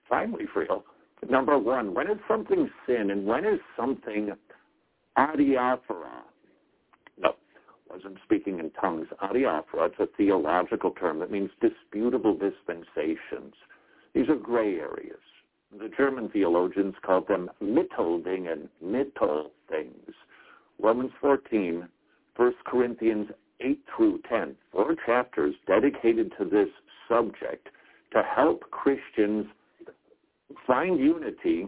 finally, real. Number one, when is something sin and when is something adiaphora? No, wasn't speaking in tongues. Adiaphora, it's a theological term that means disputable dispensations. These are gray areas. The German theologians called them Mitteldingen, Mittel things. Romans 14, 1 Corinthians 8 through 10, four chapters dedicated to this subject to help Christians find unity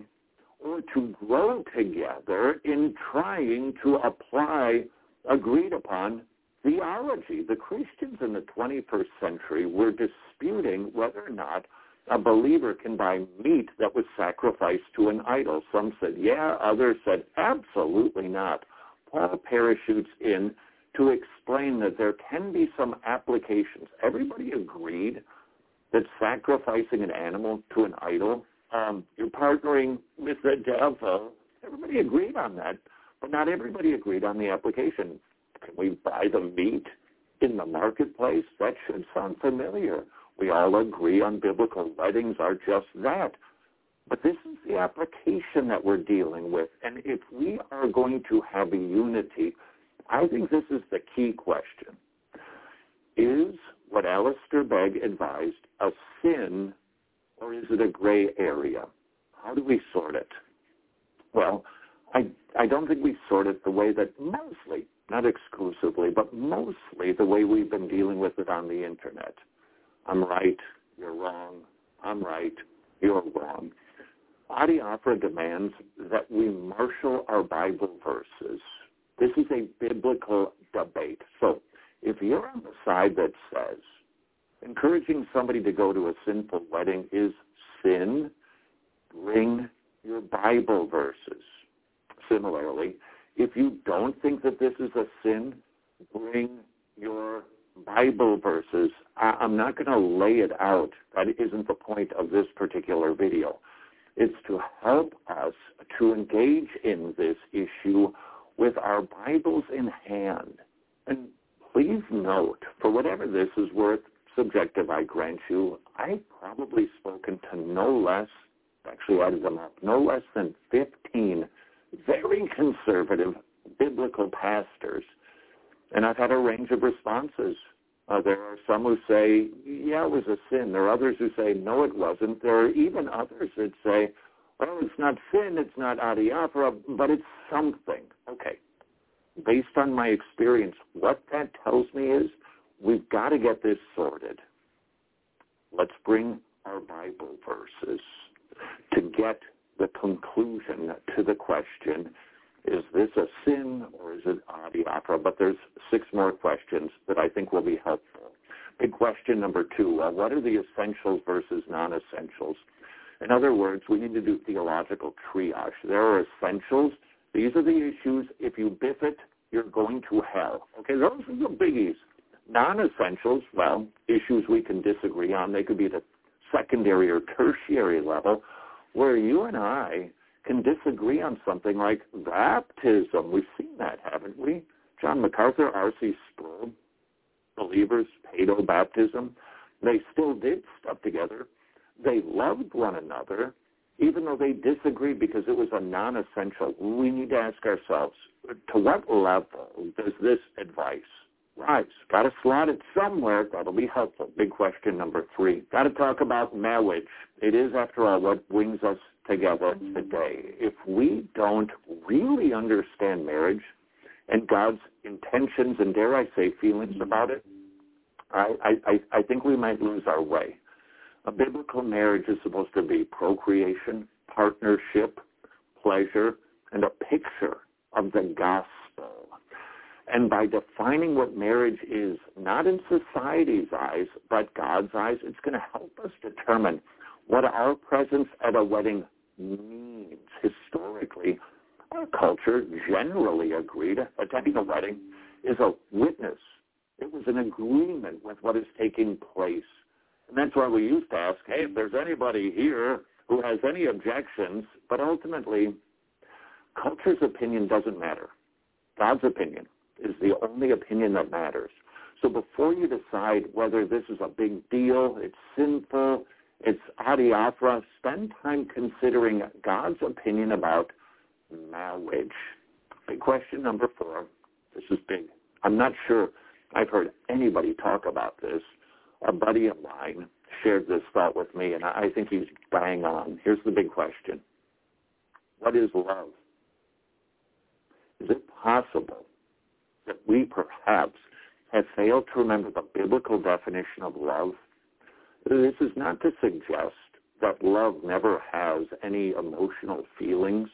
or to grow together in trying to apply agreed upon theology. The Christians in the 21st century were disputing whether or not a believer can buy meat that was sacrificed to an idol. Some said, yeah. Others said, absolutely not. Paul parachutes in to explain that there can be some applications. Everybody agreed that sacrificing an animal to an idol, um, you're partnering with devil. Everybody agreed on that, but not everybody agreed on the application. Can we buy the meat in the marketplace? That should sound familiar. We all agree on biblical weddings are just that. But this is the application that we're dealing with. And if we are going to have a unity, I think this is the key question. Is what Alistair Begg advised a sin or is it a gray area? How do we sort it? Well, I, I don't think we sort it the way that mostly, not exclusively, but mostly the way we've been dealing with it on the internet. I'm right, you're wrong, I'm right, you're wrong. Adiaphora demands that we marshal our Bible verses. This is a biblical debate. So if you're on the side that says encouraging somebody to go to a sinful wedding is sin, bring your Bible verses. Similarly, if you don't think that this is a sin, bring your Bible verses. I'm not going to lay it out. That isn't the point of this particular video. It's to help us to engage in this issue with our Bibles in hand. And please note, for whatever this is worth, subjective, I grant you, I've probably spoken to no less, actually added them up, no less than 15 very conservative biblical pastors. And I've had a range of responses. Uh, there are some who say, yeah, it was a sin. There are others who say, no, it wasn't. There are even others that say, well, it's not sin, it's not adiaphora, but it's something. Okay. Based on my experience, what that tells me is we've got to get this sorted. Let's bring our Bible verses to get the conclusion to the question, is this a sin or is it adiaphora? But there's six more questions that I think will be helpful. Big question number two, uh, what are the essentials versus non-essentials? In other words, we need to do theological triage. There are essentials. These are the issues. If you biff it, you're going to hell. Okay, those are the biggies. Non-essentials, well, issues we can disagree on. They could be the secondary or tertiary level where you and I can disagree on something like baptism. We've seen that, haven't we? John MacArthur, R.C. Sproul, believers, paedo baptism. They still did stuff together. They loved one another, even though they disagreed because it was a non-essential. We need to ask ourselves, to what level does this advice rise? Got to slot it somewhere. That'll be helpful. Big question number three. Got to talk about marriage. It is, after all, what brings us together mm-hmm. today. If we don't really understand marriage and God's intentions and, dare I say, feelings mm-hmm. about it, I, I, I think we might lose our way. A biblical marriage is supposed to be procreation, partnership, pleasure, and a picture of the gospel. And by defining what marriage is, not in society's eyes, but God's eyes, it's going to help us determine what our presence at a wedding means. Historically, our culture generally agreed attending a wedding is a witness. It was an agreement with what is taking place. And that's why we used to ask, hey, if there's anybody here who has any objections, but ultimately, culture's opinion doesn't matter. God's opinion is the only opinion that matters. So before you decide whether this is a big deal, it's sinful, it's adiaphora, spend time considering God's opinion about marriage. Big question number four. This is big. I'm not sure I've heard anybody talk about this. A buddy of mine shared this thought with me, and I think he's bang on. Here's the big question. What is love? Is it possible that we perhaps have failed to remember the biblical definition of love? This is not to suggest that love never has any emotional feelings,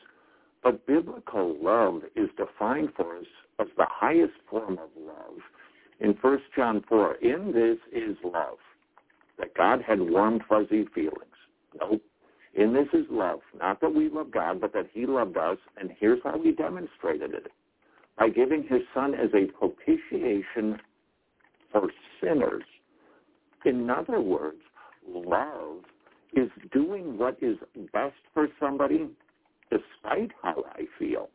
but biblical love is defined for us as the highest form of love. In 1 John 4, in this is love, that God had warm, fuzzy feelings. Nope. In this is love, not that we love God, but that he loved us, and here's how he demonstrated it by giving his son as a propitiation for sinners. In other words, love is doing what is best for somebody despite how I feel.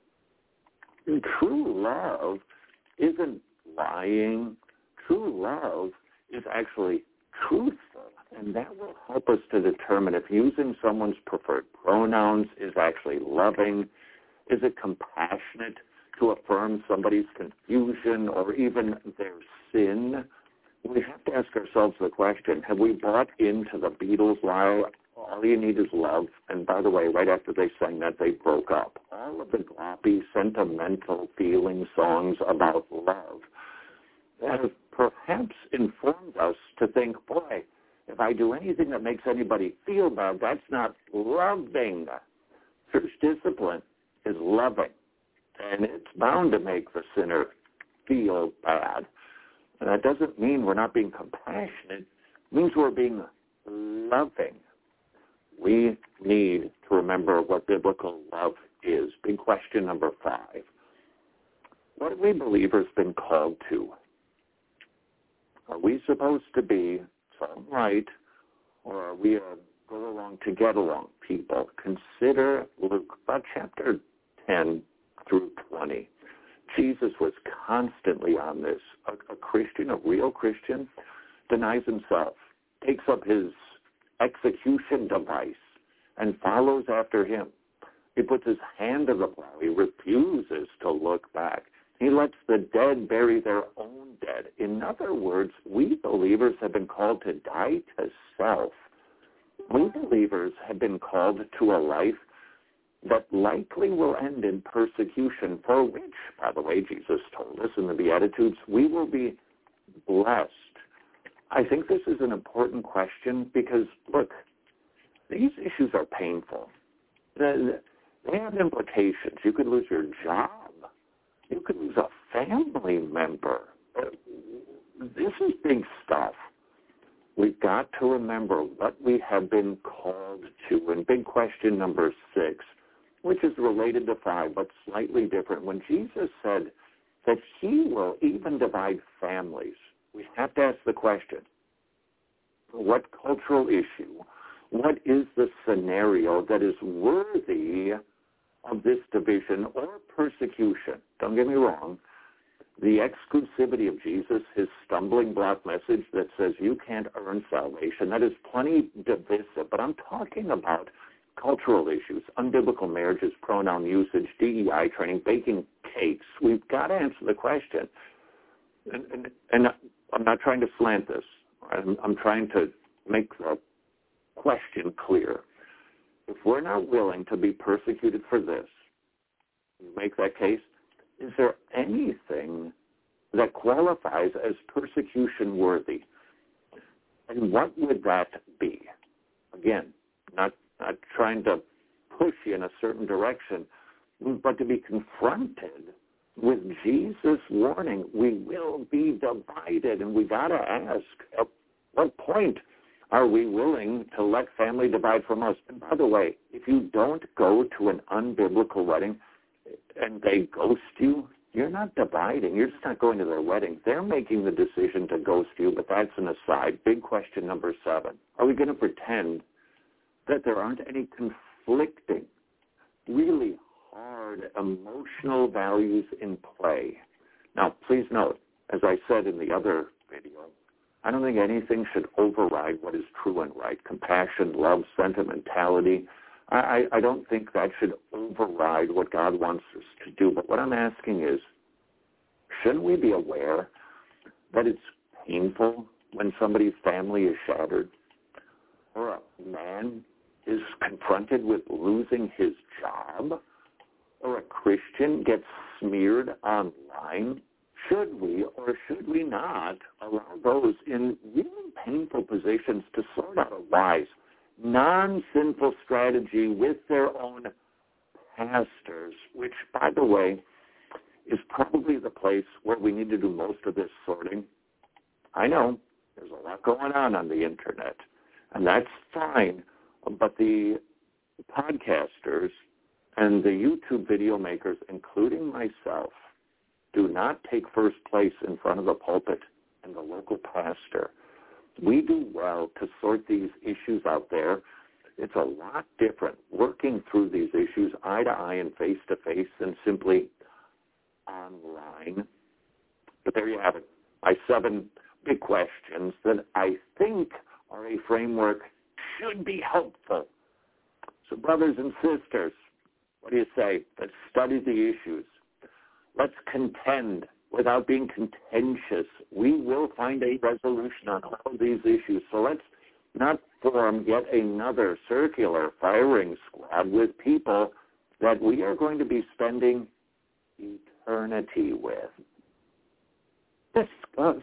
And true love isn't lying. True love is actually truthful. And that will help us to determine if using someone's preferred pronouns is actually loving. Is it compassionate? To affirm somebody's confusion or even their sin, we have to ask ourselves the question, have we bought into the Beatles lie, all you need is love? And by the way, right after they sang that, they broke up. All of the gloppy, sentimental feeling songs about love have perhaps informed us to think, boy, if I do anything that makes anybody feel bad, that's not loving. Church discipline is loving and it's bound to make the sinner feel bad. And that doesn't mean we're not being compassionate. It means we're being loving. We need to remember what biblical love is. Big question number five. What have we believers been called to? Are we supposed to be some right, or are we a go along to get along people? Consider Luke, about chapter 10, through 20. Jesus was constantly on this. A, a Christian, a real Christian, denies himself, takes up his execution device, and follows after him. He puts his hand to the plow. He refuses to look back. He lets the dead bury their own dead. In other words, we believers have been called to die to self. We believers have been called to a life that likely will end in persecution, for which, by the way, Jesus told us in the Beatitudes, we will be blessed. I think this is an important question because, look, these issues are painful. They have implications. You could lose your job. You could lose a family member. This is big stuff. We've got to remember what we have been called to. And big question number six, which is related to five, but slightly different. When Jesus said that he will even divide families, we have to ask the question, what cultural issue, what is the scenario that is worthy of this division or persecution? Don't get me wrong. The exclusivity of Jesus, his stumbling block message that says you can't earn salvation, that is plenty divisive. But I'm talking about cultural issues, unbiblical marriages, pronoun usage, DEI training, baking cakes. We've got to answer the question. And, and, and I'm not trying to slant this. I'm, I'm trying to make the question clear. If we're not willing to be persecuted for this, you make that case, is there anything that qualifies as persecution worthy? And what would that be? Again, not not trying to push you in a certain direction, but to be confronted with Jesus' warning, we will be divided. And we got to ask, at what point are we willing to let family divide from us? And by the way, if you don't go to an unbiblical wedding and they ghost you, you're not dividing. You're just not going to their wedding. They're making the decision to ghost you, but that's an aside. Big question number seven. Are we going to pretend that there aren't any conflicting, really hard emotional values in play. Now, please note, as I said in the other video, I don't think anything should override what is true and right. Compassion, love, sentimentality. I, I, I don't think that should override what God wants us to do. But what I'm asking is, shouldn't we be aware that it's painful when somebody's family is shattered? Or a man is confronted with losing his job or a Christian gets smeared online, should we or should we not allow those in really painful positions to sort out a wise, non-sinful strategy with their own pastors, which, by the way, is probably the place where we need to do most of this sorting. I know there's a lot going on on the internet, and that's fine. But the podcasters and the YouTube video makers, including myself, do not take first place in front of the pulpit and the local pastor. We do well to sort these issues out there. It's a lot different working through these issues eye to eye and face to face than simply online. But there you have it. My seven big questions that I think are a framework should be helpful. So brothers and sisters, what do you say? Let's study the issues. Let's contend without being contentious. We will find a resolution on all of these issues. So let's not form yet another circular firing squad with people that we are going to be spending eternity with. Discuss.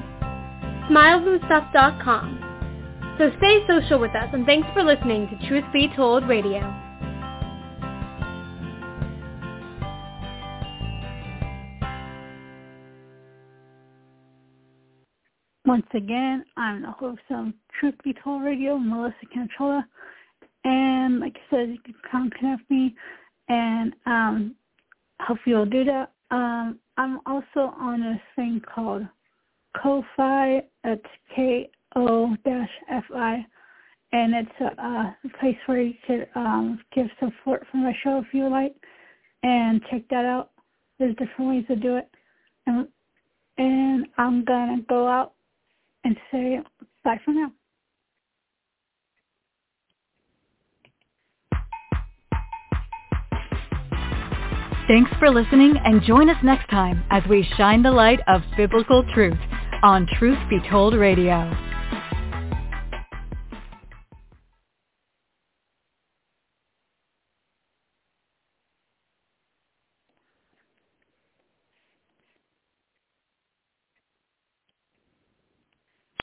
Smilesandstuff.com. So stay social with us and thanks for listening to Truth Be Told Radio. Once again, I'm the host of Truth Be Told Radio, Melissa Canchola. And like I said, you can contact me and um hope you'll do that. Um I'm also on a thing called Ko-Fi. It's K-O-F-I. And it's a, a place where you could um, give support for my show if you like. And check that out. There's different ways to do it. And, and I'm going to go out and say bye for now. Thanks for listening and join us next time as we shine the light of biblical truth on Truth Be Told Radio.